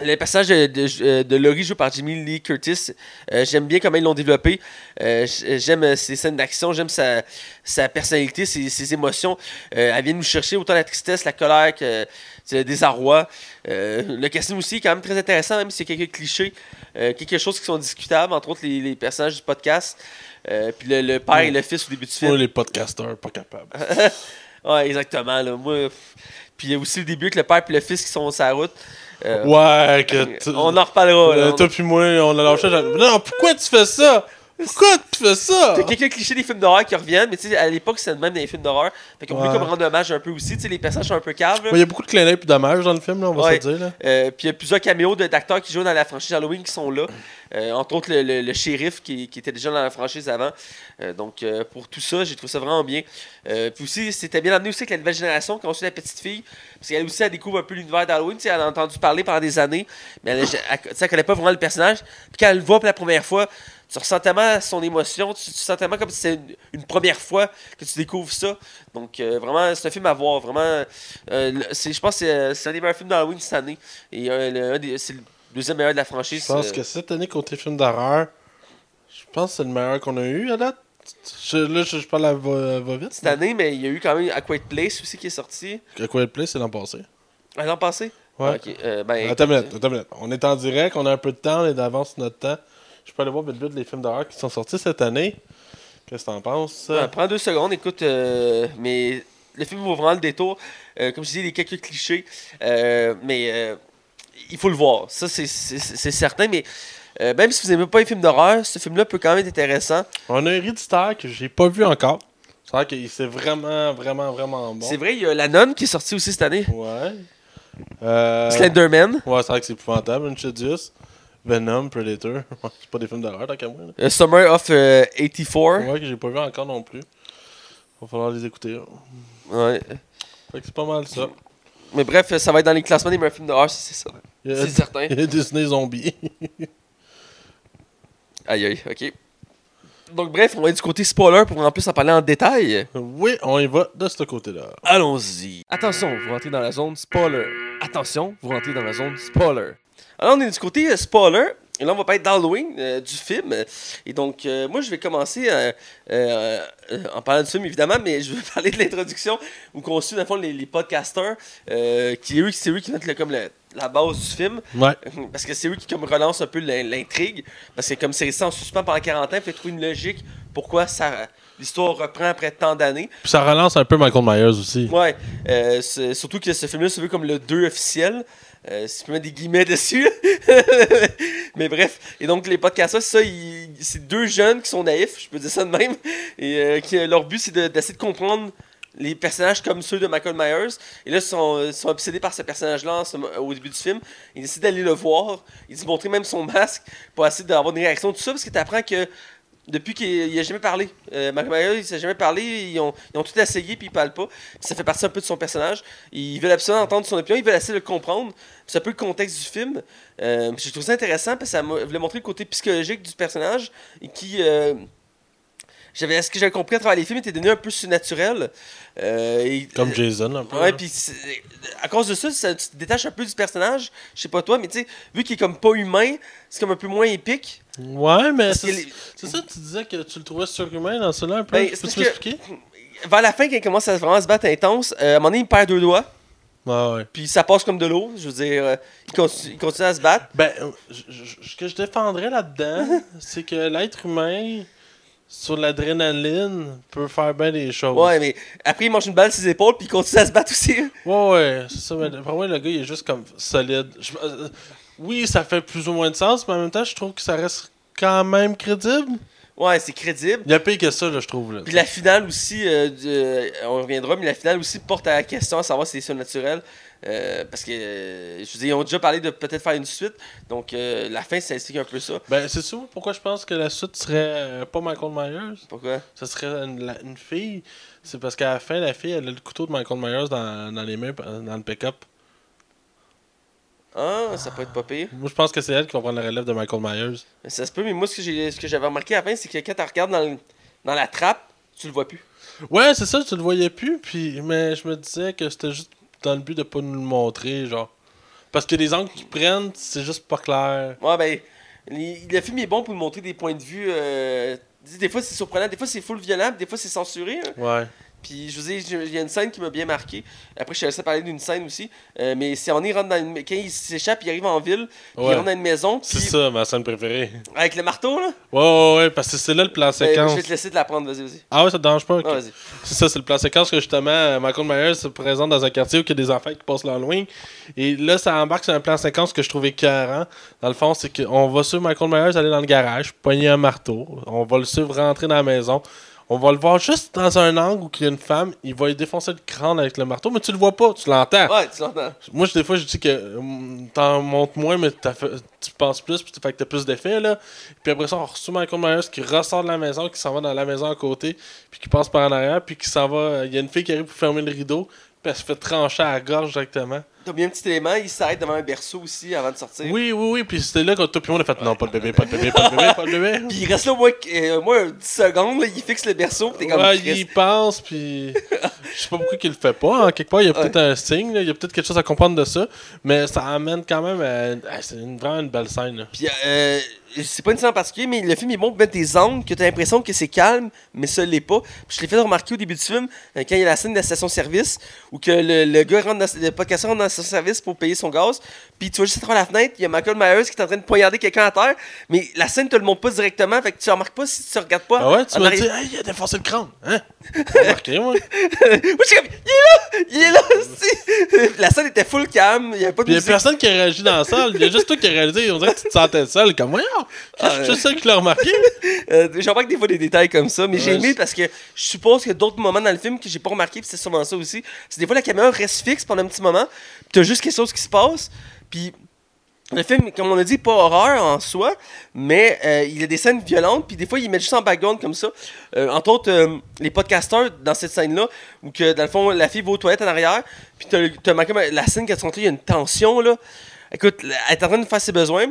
le personnage de, de, de Laurie joué par Jimmy Lee Curtis, euh, j'aime bien comment ils l'ont développé. Euh, j'aime euh, ses scènes d'action, j'aime sa, sa personnalité, ses, ses émotions. Euh, elle vient nous chercher autant la tristesse, la colère que le désarroi. Euh, le casting aussi est quand même très intéressant, même s'il y a quelques clichés, euh, quelque chose qui sont discutables, entre autres les, les personnages du podcast. Euh, puis le, le père et le fils au début du film. Moi, les podcasters, pas capables. Ouais, exactement. Là. Moi, puis il y a aussi le début avec le père et le fils qui sont sur la route. Euh, Ouais, que. t- on en reparlera. Euh, là. toi puis moi, on a lâché. Non, pourquoi tu fais ça? Pourquoi tu fais ça? T'as quelques clichés des films d'horreur qui reviennent, mais tu sais, à l'époque, c'était même dans les films d'horreur. Fait qu'on Ouais. voulait comme rendre hommage un peu aussi. Tu sais, les personnages sont un peu caves. Ouais, Il y a beaucoup de clins d'œil et d'hommages dans le film, là, on va Ouais. se le dire. Euh, puis il y a plusieurs caméos d'acteurs qui jouent dans la franchise Halloween qui sont là. Euh, entre autres, le, le- le shérif qui, qui était déjà dans la franchise avant. Euh, donc, pour tout ça, j'ai trouvé ça vraiment bien. Puis aussi, c'était bien amené aussi avec la nouvelle génération quand on suit la petite fille. Parce qu'elle aussi, elle découvre un peu l'univers d'Halloween. Tu sais, Elle a entendu parler pendant des années, mais elle, elle, sais, elle connaît pas vraiment le personnage. Puis quand elle le voit pour la première fois, tu ressens tellement son émotion, tu, tu sens tellement comme si c'était une, une première fois que tu découvres ça. Donc, euh, vraiment, c'est un film à voir. Vraiment, euh, c'est- je pense que c'est, un des meilleurs films d'Halloween cette année. Et euh, c'est le deuxième meilleur de la franchise. Je pense que cette année, côté film d'horreur, je pense que c'est le meilleur qu'on a eu à date. Je- là, je, je parle à va, va vite. cette année, mais il y a eu quand même A Quiet Place aussi qui est sorti. À quoi Play, c'est l'an passé. Ah, L'an passé? Ouais. Ok, ben, Attends une minute, attends une minute. On est en direct, on a un peu de temps, on est d'avance notre temps. Je peux aller voir vite vite les films d'horreur qui sont sortis cette année. Qu'est-ce que t'en penses? Ouais, prends deux secondes, écoute, euh, mais le film vaut vraiment le détour. Euh, comme je dis, il y a quelques clichés, euh, mais il faut le voir. Ça, c'est- certain, mais même si vous n'aimez pas les films d'horreur, ce film-là peut quand même être intéressant. On a Héréditaire que j'ai pas vu encore. C'est vrai que c'est vraiment, vraiment, vraiment bon. C'est vrai, il y a La Nonne qui est sortie aussi cette année. Ouais. Slenderman, Ouais, c'est vrai que c'est épouvantable. Insidious, Venom, Predator. C'est pas des films d'horreur, tant qu'à moi. là. euh, Summer of euh, 84. Ouais, que j'ai pas vu encore non plus. Va falloir les écouter. là. Ouais. Fait que c'est pas mal ça. Mais bref, ça va être dans les classements des meilleurs films d'horreur, c'est ça. Il y a, C'est certain. il y a Disney Zombie. Aïe aïe, ok. Donc bref, on va être du côté spoiler pour en plus en parler en détail. oui, on y va de ce côté-là. Allons-y. Attention, vous rentrez dans la zone spoiler. Attention, vous rentrez dans la zone spoiler. Alors on est du côté euh, spoiler. Et là, on va pas être d'Halloween euh, du film. Et donc, euh, moi, je vais commencer euh, en parlant du film, évidemment, mais je vais parler de l'introduction où on suit, dans le fond, les, les podcasters, qui, eux, c'est eux qui mettent le- comme le- la base du film. Ouais. Parce que c'est eux qui comme relancent un peu l'in- l'intrigue. Parce que comme c'est resté en suspens pendant 40 ans, il faut trouver une logique pourquoi ça l'histoire reprend après tant d'années. Puis ça relance un peu Michael Myers aussi. Ouais, surtout que ce film-là se veut comme le 2 officiel. Euh, si peux mettre des guillemets dessus. Mais bref. Et donc, les podcasts, ça, c'est deux jeunes qui sont naïfs, je peux dire ça de même. Et euh, qui, leur but, c'est de- d'essayer de, comprendre les personnages comme ceux de Michael Myers. Et là, ils sont, ils sont obsédés par ce personnage-là au début du film. Ils décident d'aller le voir. Ils disent montrer même son masque pour essayer d'avoir des réactions, tout ça, parce que tu apprends que Depuis qu'il n'a jamais parlé. Euh, Michael Myers, il s'est jamais parlé. Ils ont, tout essayé, puis il parle pas. Ça fait partie un peu de son personnage. Ils veulent absolument entendre son opinion, ils veulent essayer de le comprendre. C'est un peu le contexte du film. Euh, je trouve ça intéressant parce que ça voulait montrer le côté psychologique du personnage qui. euh, j'avais, ce que j'avais compris à travers les films était devenu un peu surnaturel. Euh, et- Comme Jason, un peu. Ouais, puis à cause de ça, ça, tu te détaches un peu du personnage. Je sais pas toi, mais tu sais, vu qu'il est comme pas humain, c'est comme un peu moins épique. Ouais, mais c'est les- ça, tu disais que tu le trouvais surhumain dans celui-là un peu. Ben, Peux-tu m'expliquer? Vers la fin, quand il commence à vraiment se battre intense, euh, à un moment donné, il perd deux doigts, Ouais, ouais. puis ça passe comme de l'eau. Je veux dire, euh, il, continue, il continue à se battre. Ben, euh, ce que je défendrais là-dedans, c'est que l'être humain, sur l'adrénaline, peut faire bien des choses. Ouais, mais après, il mange une balle sur ses épaules, puis il continue à se battre aussi. Ouais, ouais, c'est ça. Mais pour moi, le gars, il est juste comme solide. Je- euh, oui, ça fait plus ou moins de sens, mais en même temps, je trouve que ça reste quand même crédible. Ouais, c'est crédible. Il y a pire que ça, là, je trouve. Là. Puis la finale aussi, euh, euh, on reviendra, mais la finale aussi porte à la question à savoir si c'est surnaturel. Euh, parce que, je veux dire, ils ont déjà parlé de peut-être faire une suite. Donc, euh, la fin, ça explique un peu ça. Ben, c'est sûr pourquoi je pense que la suite serait euh, pas Michael Myers? Pourquoi? Ça serait une, la- une fille. C'est parce qu'à la fin, la fille, elle a le couteau de Michael Myers dans, dans les mains, dans le pick-up. Ah, ça peut être pas pire. Moi, je pense que c'est elle qui va prendre la relève de Michael Myers. Ça se peut, mais moi, ce que j'ai- ce que j'avais remarqué à la fin, c'est que quand tu regardes dans, le- dans la trappe, tu le vois plus. Ouais, c'est ça, tu le voyais plus, puis mais je me disais que c'était juste dans le but de pas nous le montrer, genre. Parce que les angles qu'ils prennent, c'est juste pas clair. Ouais, ben, les- le film est bon pour nous montrer des points de vue. euh, des fois, c'est surprenant, des fois, c'est full violent, des fois, c'est censuré. hein. Ouais. Puis, je vous dis, il y a une scène qui m'a bien marqué. Après, je te laissé parler d'une scène aussi. Euh, mais c'est on y rentre dans une... Quand il s'échappe, il arrive en ville, puis il rentre dans une maison, C'est ça, ma scène préférée. avec le marteau, là? Ouais, ouais, ouais, parce que c'est là le plan séquence. je vais te laisser te la prendre, vas-y, vas-y. Ah ouais, ça te dérange pas? ok. Ah. C'est ça, c'est le plan séquence que justement euh, Michael Myers se présente dans un quartier où il y a des enfants qui passent l'Halloween. Et là, ça embarque sur un plan séquence que je trouvais écœurant. Dans le fond, c'est qu'on va suivre Michael Myers aller dans le garage, poigner un marteau. On va le suivre rentrer dans la maison. On va le voir juste dans un angle où il y a une femme, il va lui défoncer le crâne avec le marteau, mais tu le vois pas, tu l'entends. Ouais, tu l'entends. Moi, des fois, je dis que euh, t'en montes moins, mais fait- tu penses plus, puis tu fais que t'as plus d'effets, là. Puis après ça, on reçoit Michael Myers qui ressort de la maison, qui s'en va dans la maison à côté, puis qui passe par en arrière, puis qui s'en va. Il y a une fille qui arrive pour fermer le rideau, puis elle se fait trancher à la gorge directement. T'as bien un petit élément, il s'arrête devant un berceau aussi avant de sortir. Oui, oui, oui, puis c'était là quand toi, puis on a fait non, pas de bébé, pas de bébé, pas de bébé, pas de bébé. Puis il reste là au moins, euh, au moins 10 secondes, là, il fixe le berceau, pis t'es comme. Ouais, il pense, puis je sais pas pourquoi il le fait pas. En quelque part, il y a peut-être un signe, là, il y a peut-être quelque chose à comprendre de ça, mais ça amène quand même. à- C'est une- vraiment une belle scène. là. Puis, euh, c'est pas une scène en particulier, mais le film est bon pour mettre des angles que t'as l'impression que c'est calme, mais ça l'est pas. Puis je l'ai fait remarquer au début du film, euh, quand il y a la scène de la station-service, où que le, le gars rentre dans, le podcasteur rentre dans la station-service pour payer son gaz, puis tu vois juste à travers la fenêtre, il y a Michael Myers qui est en train de poignarder quelqu'un à terre, mais la scène te le montre pas directement, fait que tu remarques pas si tu regardes pas. Ah ouais, tu arrière. dire, hey, il a défoncé le crâne. Hein? Remarqué, moi. Moi, je suis comme, il est là! Il est là! c'est- la scène était full calme, il y avait pas de il y a musique. personne qui a réagi dans la salle. Il y a juste toi qui a réalisé. On dirait que tu te sentais seul. Comme, voyons, je suis ouais. juste seul qui l'a remarqué. Euh, J'en que des fois des détails comme ça, mais j'ai Ouais, aimé c'est- parce que je suppose qu'il y a d'autres moments dans le film que j'ai pas remarqué, puis c'est sûrement ça aussi. C'est des fois la caméra reste fixe pendant un petit moment, puis t'as juste quelque chose qui se passe, puis le film, comme on a dit, pas horreur en soi, mais euh, il a des scènes violentes, puis des fois il met juste en background comme ça. Euh, entre autres, euh, les podcasteurs dans cette scène-là, où que dans le fond la fille va aux toilettes en arrière, puis t'as marqué la scène tu rentres, il y a une tension là. Écoute, elle est en train de faire ses besoins.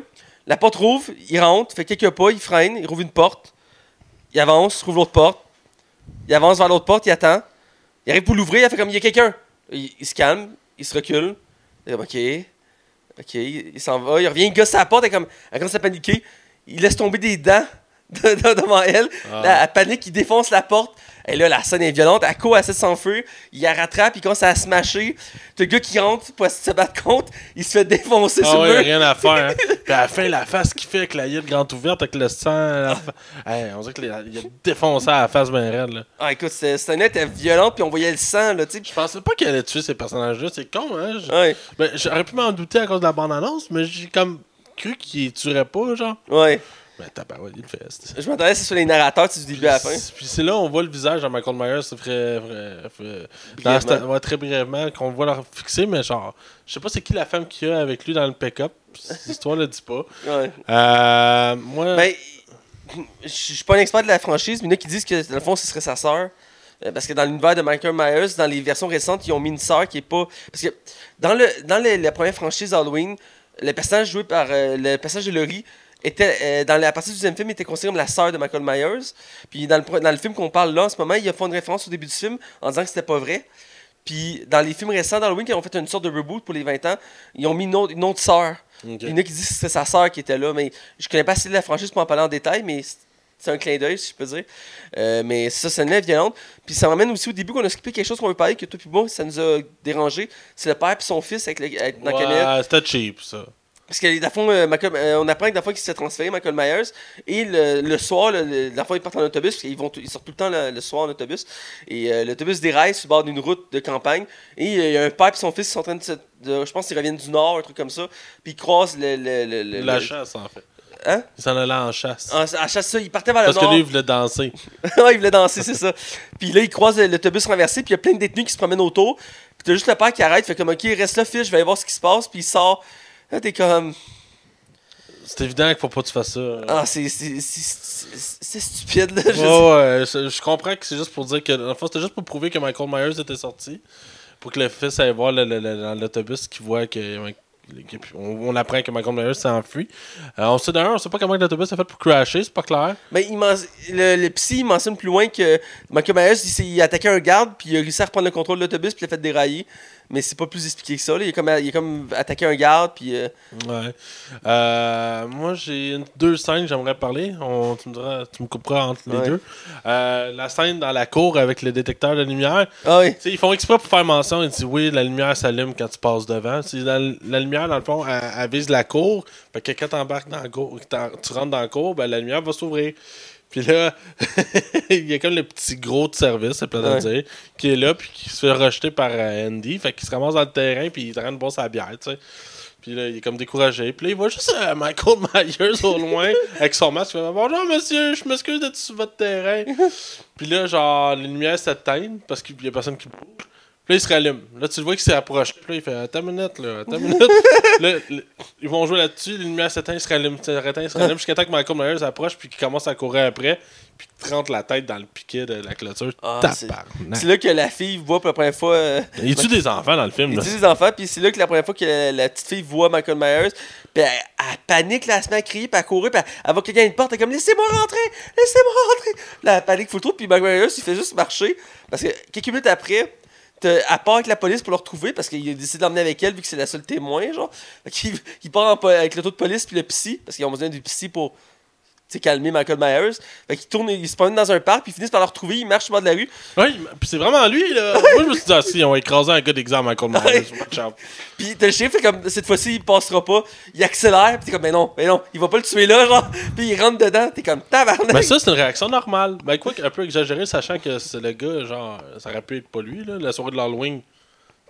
La porte rouvre, il rentre, fait quelques pas, il freine, il rouvre une porte, il avance, rouvre l'autre porte, il avance vers l'autre porte, il attend, il arrive pour l'ouvrir, il fait comme il y a quelqu'un. Il, il se calme, il se recule, il comme ok, ok, il, s'en va, il revient, il gosse à la porte, elle, comme, elle commence à paniquer, il laisse tomber des dents de- de- devant elle, Ah. Là, elle panique, il défonce la porte, et là la scène est violente, court, elle essaie de s'enfuir, il la rattrape, il commence à se mâcher, t'as le gars qui rentre pour se battre contre, il se fait défoncer Ah sur ouais, le mur. rien à faire. Hein. Puis à la fin, la face qu'il fait avec la gueule grande ouverte, avec le sang. la Hey, on dirait qu'il a, défoncé à la face bien raide. Là. Ah écoute, cette scène était violente, puis on voyait le sang, là. Je pensais pas qu'il allait tuer ces personnages-là. C'est con, hein? Ouais, Ben, j'aurais pu m'en douter à cause de la bande-annonce, mais j'ai comme cru qu'il tuerait pas, genre. ouais. Ben, tabarouette, il le fait. c'est- Je m'attendais à ce que ce soit les narrateurs du début à la fin. Puis c'est là on voit le visage de Michael Myers, c'est vrai, vrai, vrai- Brièvement. dans cette- ouais, très brièvement, qu'on voit leur fixer, mais genre, je sais pas c'est qui la femme qu'il y a avec lui dans le pick-up. L'histoire le dit pas. Ouais. Euh, moi, Ben, je suis pas un expert de la franchise, mais il y en a qui disent que dans le fond, ce serait sa sœur. Euh, Parce que dans l'univers de Michael Myers, dans les versions récentes, ils ont mis une sœur qui est pas. Parce que dans, le, dans le- la première franchise Halloween, le personnage joué par. euh, le personnage de Laurie était. euh, dans la partie du deuxième film, il était considéré comme la sœur de Michael Myers. Puis dans le, pro- dans le film qu'on parle là en ce moment, il a fait une référence au début du film en disant que c'était pas vrai. Puis dans les films récents d'Halloween, qui ont fait une sorte de reboot pour les 20 ans, ils ont mis une autre, une autre sœur. Il y en a qui disent que c'est sa sœur qui était là, mais je connais pas assez de la franchise pour en parler en détail, mais c'est- un clin d'œil, si je peux dire. Euh, mais ça, c'est une lèvre violente. Puis ça m'amène aussi au début qu'on a skippé quelque chose qu'on veut parler, que toi puis moi, ça nous a dérangé. C'est le père et son fils avec, le, avec dans. Ouais, c'était cheap, ça. Parce que, fond, euh, Michael- euh, on apprend que le fond, qu'il s'est transféré, Michael Myers. Et le, le soir, le, le fond, ils partent en autobus. Parce qu'ils vont, ils sortent tout le temps le, le soir en autobus. Et euh, l'autobus déraille sur le bord d'une route de campagne. Et il y a un père et son fils qui sont en train de, se- de- Je pense qu'ils reviennent du nord, un truc comme ça. Puis ils croisent le. le, le, le- La le- chasse, en fait. Hein? Il s'en allait en chasse. En- à chaque ça, ils partaient vers Parce le que nord. lui, il voulait danser. ouais, il voulait danser, c'est ça. Puis là, il croise l'autobus renversé, puis il y a plein de détenus qui se promènent autour. Puis t'as juste le père qui arrête, fait comme, ok, reste là, fils, je vais aller voir ce qui se passe, puis il sort. Là, t'es comme, C'est évident qu'il faut pas que tu fasses ça. ah, c'est stupide, là. je sais. Ouais, ouais, je, comprends que c'est juste pour dire que. En fait, c'était juste pour prouver que Michael Myers était sorti. Pour que le fils aille voir le- le- le- dans l'autobus qui voit que. On, on apprend que Michael Myers s'est enfui. Euh, on sait d'ailleurs, on sait pas comment l'autobus a fait pour crasher, c'est pas clair. Mais il le, le psy, il mentionne plus loin que Michael Myers, il, il a attaqué un garde, puis il a réussi à reprendre le contrôle de l'autobus, puis il a fait dérailler. Mais c'est pas plus expliqué que ça, là. Il a comme, il a comme attaqué un garde, puis. euh, Ouais. Euh, moi, j'ai deux scènes que j'aimerais parler. On, tu, me diras- tu me couperas entre les Ouais. deux. Euh, la scène dans la cour avec le détecteur de lumière. Ah oui. Tu ils font exprès pour faire mention. Ils disent oui, la lumière s'allume quand tu passes devant. La, la lumière, dans le fond, elle, elle vise la cour. Fait que quand t'embarques dans la cour, t'en- tu rentres dans la cour, ben, la lumière va s'ouvrir. Puis là, il y a comme le petit gros de service, c'est plein de Ouais. dire, qui est là, puis qui se fait rejeter par euh, Andy. Fait qu'il se ramasse dans le terrain, puis il de boire sa bière, tu sais. Puis là, il est comme découragé. Puis là, il voit juste euh, Michael Myers au loin avec son masque. Il fait Bonjour monsieur, je m'excuse d'être sur votre terrain. Puis là, genre, les lumières s'éteignent parce qu'il y a personne qui bouge. Puis là, il se rallume. Là, tu le vois qu'il s'est approché. Puis là, il fait Attends une minute, là, attends une minute. là, le- ils vont jouer là-dessus. Les lumières s'éteignent, ils se rallument, ils se rallument, ils se rallument jusqu'à temps que Michael Myers approche. Puis qu'il commence à courir après. Puis qu'il te rentre la tête dans le piquet de la clôture. Ah, c'est- Tabarnak. C'est là que la fille voit pour la première fois. euh, Il tue des enfants dans le film. Il Là? tue des enfants, puis c'est là que la première fois que la, la petite fille voit Michael Myers, puis elle, elle panique, là, elle se met à crier, puis à courir, puis elle, elle voit quelqu'un à une porte, elle est comme Laissez-moi rentrer Laissez-moi rentrer Là, elle panique full trop, puis Michael Myers, il fait juste marcher, parce que quelques minutes après, elle part avec la police pour le retrouver, parce qu'il a décidé de l'emmener avec elle, vu que c'est la seule témoin, genre. Fait il part en avec l'auto de police, puis le psy, parce qu'ils ont besoin du psy pour. Calmer Michael Myers. Fait qu'il tourne, il se promène dans un parc, puis ils finissent par le retrouver, il marche sur le bord de la rue. Ouais, puis c'est vraiment lui, là. Moi, je me suis dit, ah, si, on va écraser un gars d'examen Michael Myers. Puis t'as le chien fait comme cette fois-ci il passera pas, il accélère, pis t'es comme mais non, mais non, il va pas le tuer là genre, puis il rentre dedans, t'es comme tabarnak. Mais ça, c'est une réaction normale. Ben, quoi un peu exagéré, sachant que c'est le gars, genre, ça aurait pu être pas lui, là. La soirée de l'Halloween,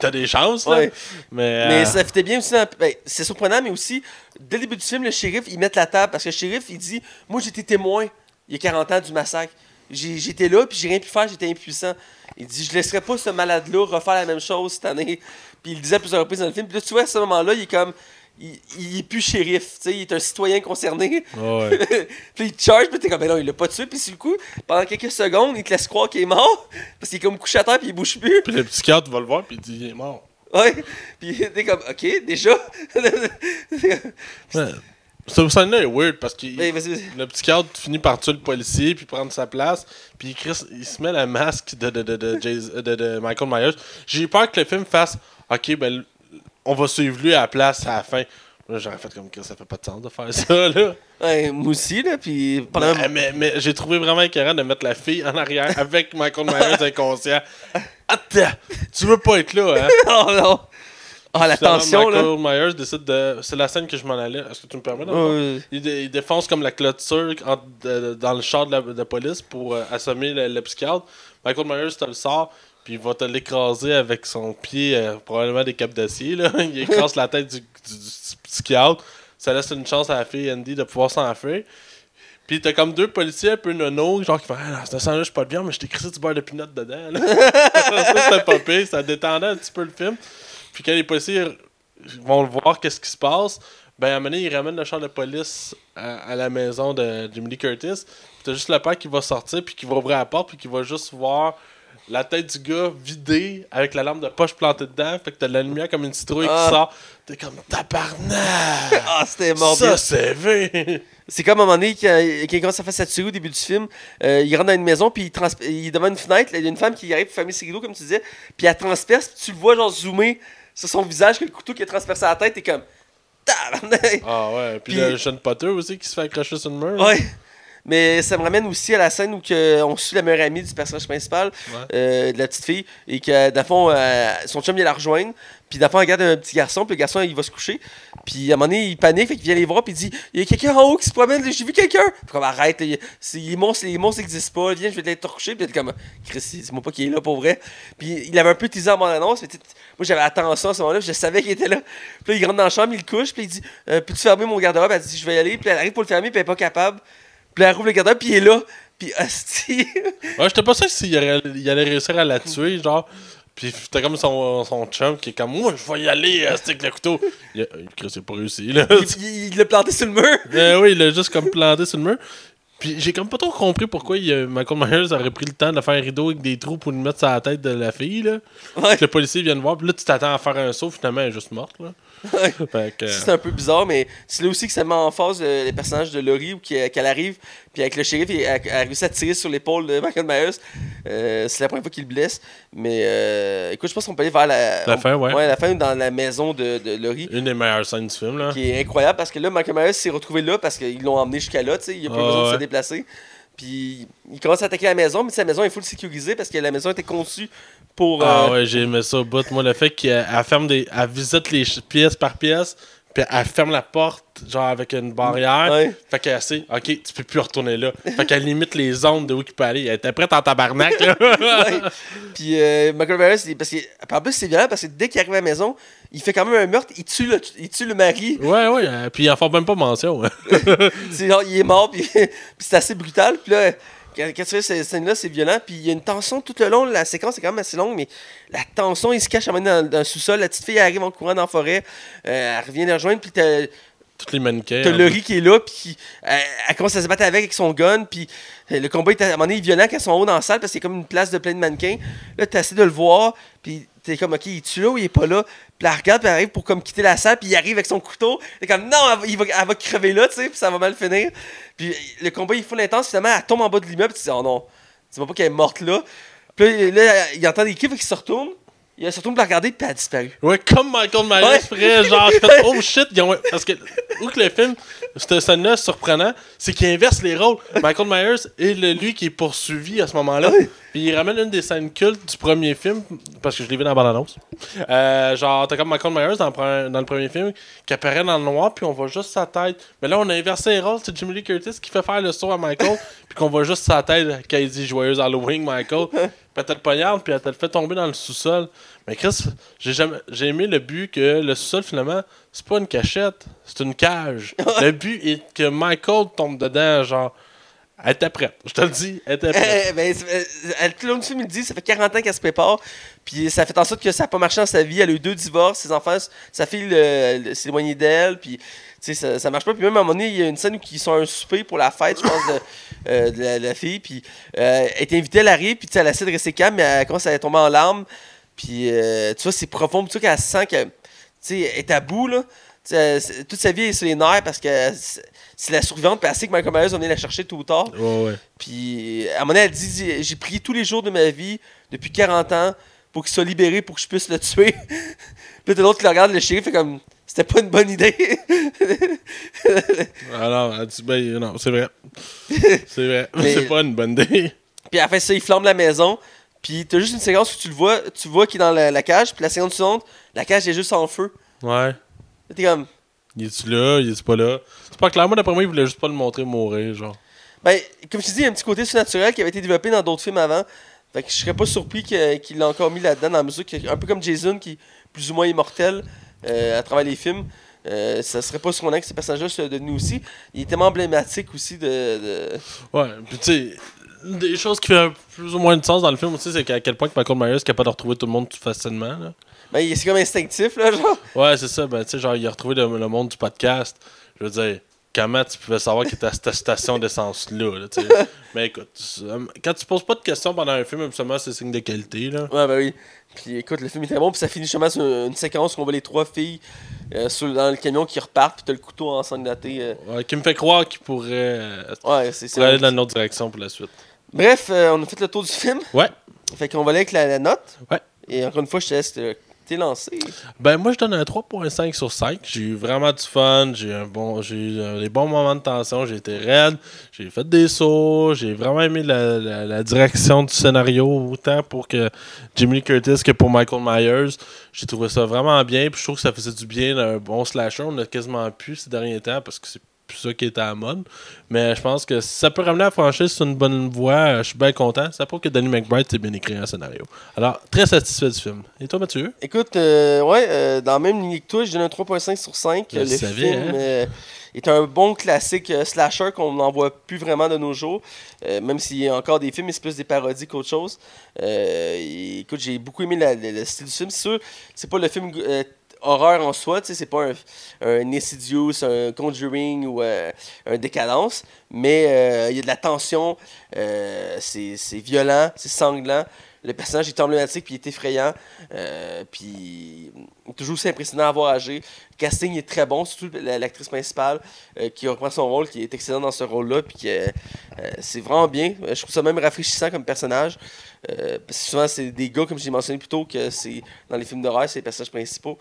t'as des chances, là. Ouais. Mais. Mais euh, ça fitait bien aussi dans- ben, c'est surprenant mais aussi dès le début du film le shérif il met la table parce que le shérif il dit moi j'étais témoin il y a 40 ans du massacre. J'étais là puis j'ai rien pu faire, j'étais impuissant. Il dit je laisserai pas ce malade là refaire la même chose cette année. Puis il le disait à plusieurs reprises dans le film. Puis là tu vois à ce moment-là, il est comme il, il est plus shérif, tu sais, il est un citoyen concerné. Ouais. puis il te charge, puis t'es comme, mais non, il l'a pas tué, puis sur le coup, pendant quelques secondes, il te laisse croire qu'il est mort, parce qu'il est comme couché à terre, puis il bouge plus. Puis le psychiatre va le voir, puis il dit, il est mort. Ouais, puis t'es comme, ok, déjà. Ouais. Cette scène-là est weird parce que vas-y, vas-y. le psychiatre finit par tuer le policier puis prendre sa place. Puis il, il se met la masque de, de, de, de, Jas- de- de Michael Myers. J'ai peur que le film fasse Ok, ben on va suivre lui à la place à la fin. Là, j'aurais fait comme que ça fait pas de sens de faire ça, là. Ouais, moi aussi, là, puis pendant. Mais, mais, mais j'ai trouvé vraiment écœurant de mettre la fille en arrière avec Michael Myers inconscient. Attends, tu veux pas être là, hein? oh non! Ah, la tension, là. Michael Myers décide de. C'est la scène que je m'en allais. Est-ce que tu me permets? Ouais, Il, il défonce comme la clôture de- dans le char de la de police pour euh, assommer le, le psychiatre. Michael Myers te le sort, puis il va te l'écraser avec son pied, euh, probablement des capes d'acier. là. Il écrase la tête du, du- du psychiatre. Ça laisse une chance à la fille Andy de pouvoir s'enfuir. Puis t'as comme deux policiers un peu nono, genre qui font Ah, dans ce sens-là, je suis pas bien, mais je t'ai crissé du beurre de pinot dedans. là. ça, c'était pas pire, ça détendait un petit peu le film. Puis quand les policiers vont le voir, qu'est-ce qui se passe, Ben, à un moment donné, il ramène le char de police à, la maison de Jimmy Curtis. Puis t'as juste le père qui va sortir, puis qui va ouvrir la porte, puis qui va juste voir la tête du gars vidée avec la lampe de poche plantée dedans. Fait que t'as de la lumière comme une citrouille Ah. qui sort. T'es comme tabarnak! Ah, c'était mort. Ça, c'est vrai! C'est comme à un moment donné, quand, quand il commence à faire sa tuerie au début du film, euh, il rentre dans une maison, puis il, trans- il est devant une fenêtre, là, il y a une femme qui arrive pour fermer ses rideaux, comme tu disais, puis elle transperce, puis tu le vois genre zoomer sur son visage, que le couteau qui a transpercé la tête, t'es comme. Ah ouais, puis, Puis- le jeune Potter aussi qui se fait accrocher sur le mur. Ouais. Mais ça me ramène aussi à la scène où que on suit la meilleure amie du personnage principal, Ouais. euh, de la petite fille, et que, dans le fond, euh, son chum vient la rejoindre, puis dans le fond, elle regarde un petit garçon, puis le garçon, il va se coucher, puis à un moment donné, il panique, fait qu'il vient les voir, puis il dit Il y a quelqu'un en haut qui se promène, j'ai vu quelqu'un Puis comme arrête, les monstres les monstres n'existent pas, viens, je vais te recoucher, puis il était comme Chris, dis-moi pas qu'il est là pour vrai. Puis il avait un peu teasé en mon annonce, mais moi j'avais attention à ce moment-là, puis je savais qu'il était là. Puis là, il rentre dans la chambre, il le couche, puis il dit Euh, Peux-tu fermer mon garde-robe Elle dit Je vais y aller, puis elle arrive pour le fermer, puis elle est pas capable. Puis elle rouvre le garde-robe, puis il est là. Puis hostie. Ouais, j'étais pas sûr s'il il allait réussir à la tuer, genre. Puis t'as comme son, son chum qui est comme, moi, je vais y aller, avec le couteau. Il a, il a pas réussi, là. il il- il l'a planté sur le mur. Euh, oui, il l'a juste comme planté sur le mur. Puis j'ai comme pas trop compris pourquoi il, Michael Myers aurait pris le temps de faire un rideau avec des trous pour le mettre sur la tête de la fille, là. Ouais. Que le policier vienne voir, puis là, tu t'attends à faire un saut, finalement, elle est juste morte, là. Ouais. Que. C'est un peu bizarre, mais c'est là aussi que ça met en phase euh, les personnages de Laurie, où qu'elle qu'elle arrive, puis avec le shérif, elle, elle, elle réussit à tirer sur l'épaule de Michael Myers. Euh, c'est la première fois qu'il le blesse. Mais euh, écoute, je pense qu'on peut aller vers la, La fin, ouais. la fin dans la maison de, de Laurie. Une des meilleures scènes du film, là. Qui est incroyable parce que là, Michael Myers s'est retrouvé là parce qu'ils l'ont emmené jusqu'à là, tu sais, il a pas Ah, besoin de se ouais. déplacer. Puis il commence à attaquer la maison, mais sa maison est full sécurisée parce que la maison était conçue pour. Ah euh, ouais, j'ai aimé ça au bout. Moi, le fait qu'elle elle ferme des. Elle visite les pièces par pièce, puis elle ferme la porte, genre avec une barrière. Ouais. Fait qu'elle sait, ok, tu peux plus retourner là. Fait qu'elle limite les zones de où il peut aller. Elle était prête en tabarnak, là. Ouais. Puis euh, Michael Myers, il- parce que, en plus, c'est violent parce que dès qu'il arrive à la maison, il fait quand même un meurtre, il tue le, il tue le mari. ouais, ouais. euh, puis ils en font même pas mention. C'est genre, il est mort, puis, puis c'est assez brutal. Puis là, quand, quand tu fais cette scène-là, c'est violent. Puis il y a une tension tout le long. La séquence est quand même assez longue, mais la tension, il se cache à un moment donné dans, dans le sous-sol. La petite fille elle arrive en courant dans la forêt. Euh, elle revient les rejoindre, puis t'as Toutes les mannequins. T'as en Laurie qui est là, puis elle, elle commence à se battre avec, avec son gun, puis euh, le combat est à un moment donné violent quand ils sont haut dans la salle, parce y a comme une place de plein de mannequins. Là, tu essaies de le voir, puis t'es comme, ok, il est-tu là ou il est pas là? Puis elle regarde, puis elle arrive pour comme quitter la salle, puis il arrive avec son couteau. T'es comme, non, elle va, il va, elle va crever là, tu sais, puis ça va mal finir. Puis le combat, il est full intense, finalement, elle tombe en bas de l'immeuble, tu dis, oh non, dis-moi pas qu'elle est morte là. Puis là, il entend des cris, qu'il se retourne. Il retourne pour la regarder, puis elle a disparu. Ouais, comme Michael Myers Ouais. ferait, genre, je fais, oh shit, ils ont- parce que, où que le film, cette scène-là, c'est surprenant, c'est qu'il inverse les rôles. Michael Myers est le, lui qui est poursuivi à ce moment-là. Ouais. Puis il ramène une des scènes cultes du premier film, parce que je l'ai vu dans la bande-annonce. Euh, genre, t'as comme Michael Myers dans le, dans le premier film, qui apparaît dans le noir, puis on voit juste sa tête. Mais là, on a inversé les rôles, c'est Jimmy Lee Curtis qui fait faire le saut à Michael, puis qu'on voit juste sa tête quand il dit Joyeuse Halloween, Michael. Puis elle te le poignarde, puis elle te le fait tomber dans le sous-sol. Mais Chris, j'ai jamais j'ai aimé le but que le sous-sol, finalement, c'est pas une cachette, c'est une cage. le but est que Michael tombe dedans, genre. Elle était prête, je te le dis, elle était prête. Eh, ben, euh, elle, tout le long du film, il dit, ça fait 40 ans qu'elle se prépare. Puis ça fait en sorte que ça n'a pas marché dans sa vie. Elle a eu deux divorces, ses enfants, sa fille le- le- s'est éloignée d'elle. Puis, tu sais, ça, ça marche pas. Puis même à un moment donné, il y a une scène où ils sont à un souper pour la fête, je pense, de, euh, de la, de la fille. Puis euh, elle est invitée, elle arrive, puis elle essaie de rester calme, mais elle commence à tomber en larmes. Puis, euh, tu vois, c'est profond. Puis tu vois qu'elle sent que, tu sais, elle est à bout, là. Elle- toute sa vie elle est sur les nerfs parce que c'est la survivante, puis elle sait que Michael Myers, on est la chercher tôt ou tard. Ouais, ouais. Puis, à un moment donné, elle dit J'ai prié tous les jours de ma vie, depuis 40 ans, pour qu'il soit libéré, pour que je puisse le tuer. Puis l'autre qui le regarde, le shérif fait comme C'était pas une bonne idée. Alors, elle dit, ben, non, c'est vrai. C'est vrai. C'est pas une bonne idée. puis après ça, il flambe la maison. Puis, t'as juste une séquence où tu le vois, tu vois qu'il est dans la, la cage. Puis la seconde suivante, la cage est juste en feu. Ouais. T'es comme Il est-tu là? Il est-tu pas là? C'est pas clair. Moi, d'après moi, il voulait juste pas le montrer mourir, genre. Ben, comme je te dis, il y a un petit côté surnaturel qui avait été développé dans d'autres films avant. Fait que je serais pas surpris qu'il l'ait encore mis là-dedans, dans la mesure que, un peu comme Jason, qui est plus ou moins immortel euh, à travers les films. Euh, ça serait pas surprenant que ces personnages-là soient devenus aussi. Il est tellement emblématique aussi de. de- Ouais. Puis, tu sais, des choses qui fait plus ou moins de sens dans le film aussi, c'est qu'à quel point que Michael Myers est capable de retrouver tout le monde tout facilement, là. Ben, c'est comme instinctif, là, genre. Ouais, c'est ça. Ben, tu sais, genre, il a retrouvé le, le monde du podcast. Je veux dire, comment tu pouvais savoir qu'il était à cette station d'essence-là, là. Mais écoute, euh, quand tu poses pas de questions pendant un film, absolument, c'est signe de qualité, là. Ouais, ben oui. Puis écoute, le film est très bon, puis ça finit justement sur une, une séquence où on voit les trois filles euh, sur- dans le camion qui repartent, puis t'as le couteau ensanglanté. euh. Ouais, qui me fait croire qu'il pourrait, euh, Ouais, pourrait aller dans une autre direction pour la suite. Bref, euh, on a fait le tour du film. Ouais. Fait qu'on va aller avec la, la note. Ouais. Et encore une fois, je te laisse te- t'es lancé. Ben moi je donne un 3.5 sur 5. J'ai eu vraiment du fun, j'ai eu un bon j'ai eu euh, des bons moments de tension, j'ai été raide, j'ai fait des sauts, j'ai vraiment aimé la, la- la direction du scénario autant pour que Jimmy Lee Curtis que pour Michael Myers. J'ai trouvé ça vraiment bien, puis je trouve que ça faisait du bien un bon slasher, on a quasiment plus ces derniers temps parce que c'est plus ça qui était à la mode. Mais je pense que si ça peut ramener la franchise sur une bonne voie, euh, je suis bien content. Ça prouve que Danny McBride s'est bien écrit un scénario. Alors, très satisfait du film. Et toi, Mathieu? Écoute, euh, ouais, euh, dans la même ligne que toi, je donne un 3.5 sur 5. Je le savais, film hein? euh, est un bon classique slasher qu'on n'en voit plus vraiment de nos jours. Euh, même s'il y a encore des films, mais c'est plus des parodies qu'autre chose. Euh, et écoute, j'ai beaucoup aimé la- le, le style du film. C'est sûr, c'est pas le film euh, horreur en soi, tu sais, c'est pas un, un Insidious, un Conjuring ou euh, un Décadence, mais euh, il y a de la tension, euh, c'est c'est violent, c'est sanglant. Le personnage est emblématique puis il est effrayant. Euh, puis toujours aussi impressionnant à voir agir. Le casting est très bon, surtout la- l'actrice principale euh, qui reprend son rôle, qui est excellente dans ce rôle-là. Puis euh, c'est vraiment bien. Je trouve ça même rafraîchissant comme personnage. Parce que souvent, c'est des gars, comme j'ai mentionné plus tôt, que c'est dans les films d'horreur, c'est les personnages principaux.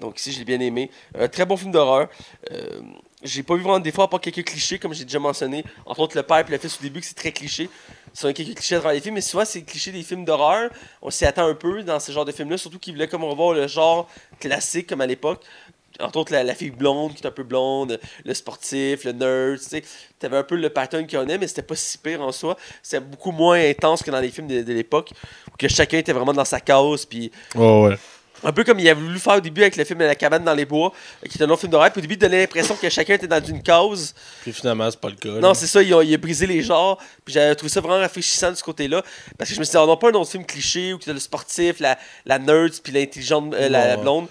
Donc ici, je l'ai bien aimé. Un très bon film d'horreur. Euh, j'ai pas vu vraiment des fois, part quelques clichés, comme j'ai déjà mentionné. Entre autres, le père et le fils au début, c'est très cliché. Sont quelques clichés dans les films, mais souvent, c'est les clichés des films d'horreur. On s'y attend un peu dans ce genre de films-là, surtout qu'ils voulaient comme revoir le genre classique, comme à l'époque. Entre autres, la, fille blonde qui est un peu blonde, le sportif, le nerd, tu sais. T'avais un peu le pattern qu'il y en a, mais c'était pas si pire en soi. C'était beaucoup moins intense que dans les films de, l'époque, où que chacun était vraiment dans sa cause, puis ouais. Un peu comme il a voulu faire au début avec le film La cabane dans les bois, euh, qui était un autre film d'horreur. Puis au début, il donnait l'impression que chacun était dans une cause. Puis finalement, c'est pas le cas. Non, c'est ça, il a, il a brisé les genres. Puis j'avais trouvé ça vraiment rafraîchissant de ce côté-là. Parce que je me suis dit, on n'a pas un autre film cliché où tu as le sportif, la, la nerd, puis l'intelligente, euh, la, blonde.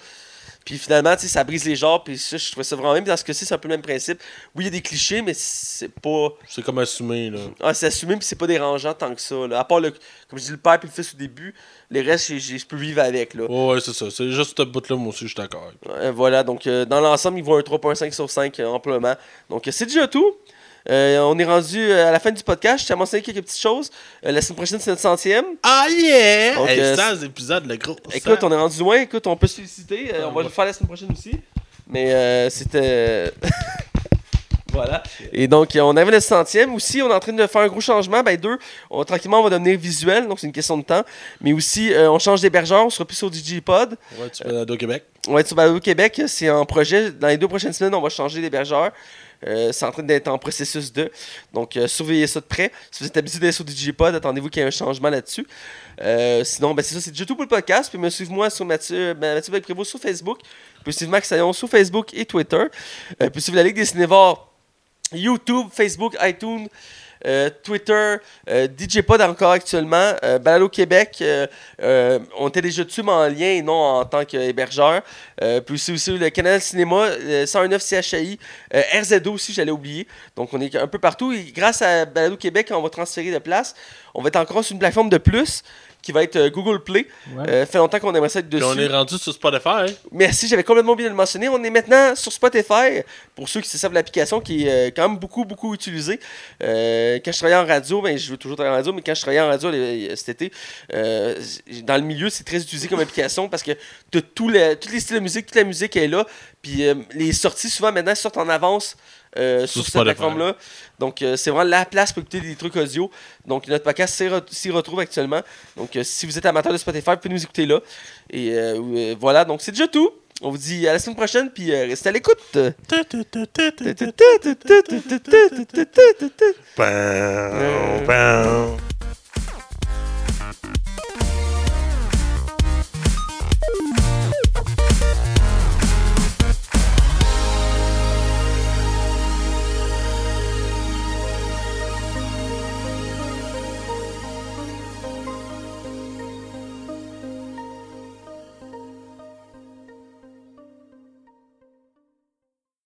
Puis finalement, tu sais, ça brise les genres. Puis ça, je trouvais ça vraiment bien. Puis dans ce cas-ci, c'est un peu le même principe. Oui, il y a des clichés, mais c'est pas. C'est comme assumé, là. Ah, c'est assumé, puis c'est pas dérangeant tant que ça. Là. À part, le, comme je dis, le père puis le fils au début, les restes, je peux vivre avec. Là. Oh, ouais, c'est ça. C'est juste ce bout-là, moi aussi, je suis d'accord. Voilà, donc euh, dans l'ensemble, ils vont un 3.5 sur 5 euh, amplement. Donc euh, c'est déjà tout. Euh, on est rendu euh, à la fin du podcast. Je t'ai mentionné quelques petites choses. Euh, la semaine prochaine, c'est notre centième. Ah yeah! Donc, Hey, euh, 100 épisodes, le gros. Écoute, 100. on est rendu loin. Écoute, on peut se féliciter. Euh, on va Ouais. le faire la semaine prochaine aussi. Mais euh, c'était. voilà. Et donc, euh, on avait le centième. Aussi, on est en train de faire un gros changement. Ben, deux, on, tranquillement, on va devenir visuel. Donc, c'est une question de temps. Mais aussi, euh, on change d'hébergeur. On sera plus sur Digipod. Ouais, tu fais au Québec. On va être sur Balado Québec, c'est en projet. Dans les deux prochaines semaines, on va changer d'hébergeur. Euh, c'est en train d'être en processus de. Donc, euh, surveillez ça de près. Si vous êtes habitué d'être sur DigiPod, attendez-vous qu'il y ait un changement là-dessus. Euh, sinon, ben, c'est ça, c'est déjà tout pour le podcast. Puis, me suivez-moi sur Mathieu, ben, Mathieu sur Facebook. Puis, suivez Max Saillon sur Facebook et Twitter. Puis, suivez la Ligue des Cinévores YouTube, Facebook, iTunes. Euh, Twitter, euh, DJ Pod encore actuellement, euh, Balado Québec, on était déjà dessus mais en lien et non en tant qu'hébergeur. Puis aussi, aussi le canal cinéma, euh, 109 CHI, RZO aussi, j'allais oublier. Donc on est un peu partout. Et grâce à Balado Québec, on va transférer de place. On va être encore sur une plateforme de plus qui va être euh, Google Play. Ouais. Euh, fait longtemps qu'on aimerait ça être Puis dessus. on est rendu sur Spotify. Merci, j'avais complètement oublié de le mentionner. On est maintenant sur Spotify, pour ceux qui se savent l'application, qui est euh, quand même beaucoup, beaucoup utilisée. Euh, quand je travaillais en radio, ben, je veux toujours travailler en radio, mais quand je travaillais en radio les- cet été, euh, dans le milieu, c'est très utilisé comme application parce que tous les, tous les styles de musique, toute la musique est là. Puis euh, les sorties, souvent maintenant, sortent en avance. Euh, sur, Sur cette plateforme-là. Donc, euh, c'est vraiment la place pour écouter des trucs audio. Donc, notre podcast s'y re- s'y retrouve actuellement. Donc, euh, si vous êtes amateur de Spotify, vous pouvez nous écouter là. Et euh, euh, voilà, donc c'est déjà tout. On vous dit à la semaine prochaine, puis euh, restez à l'écoute.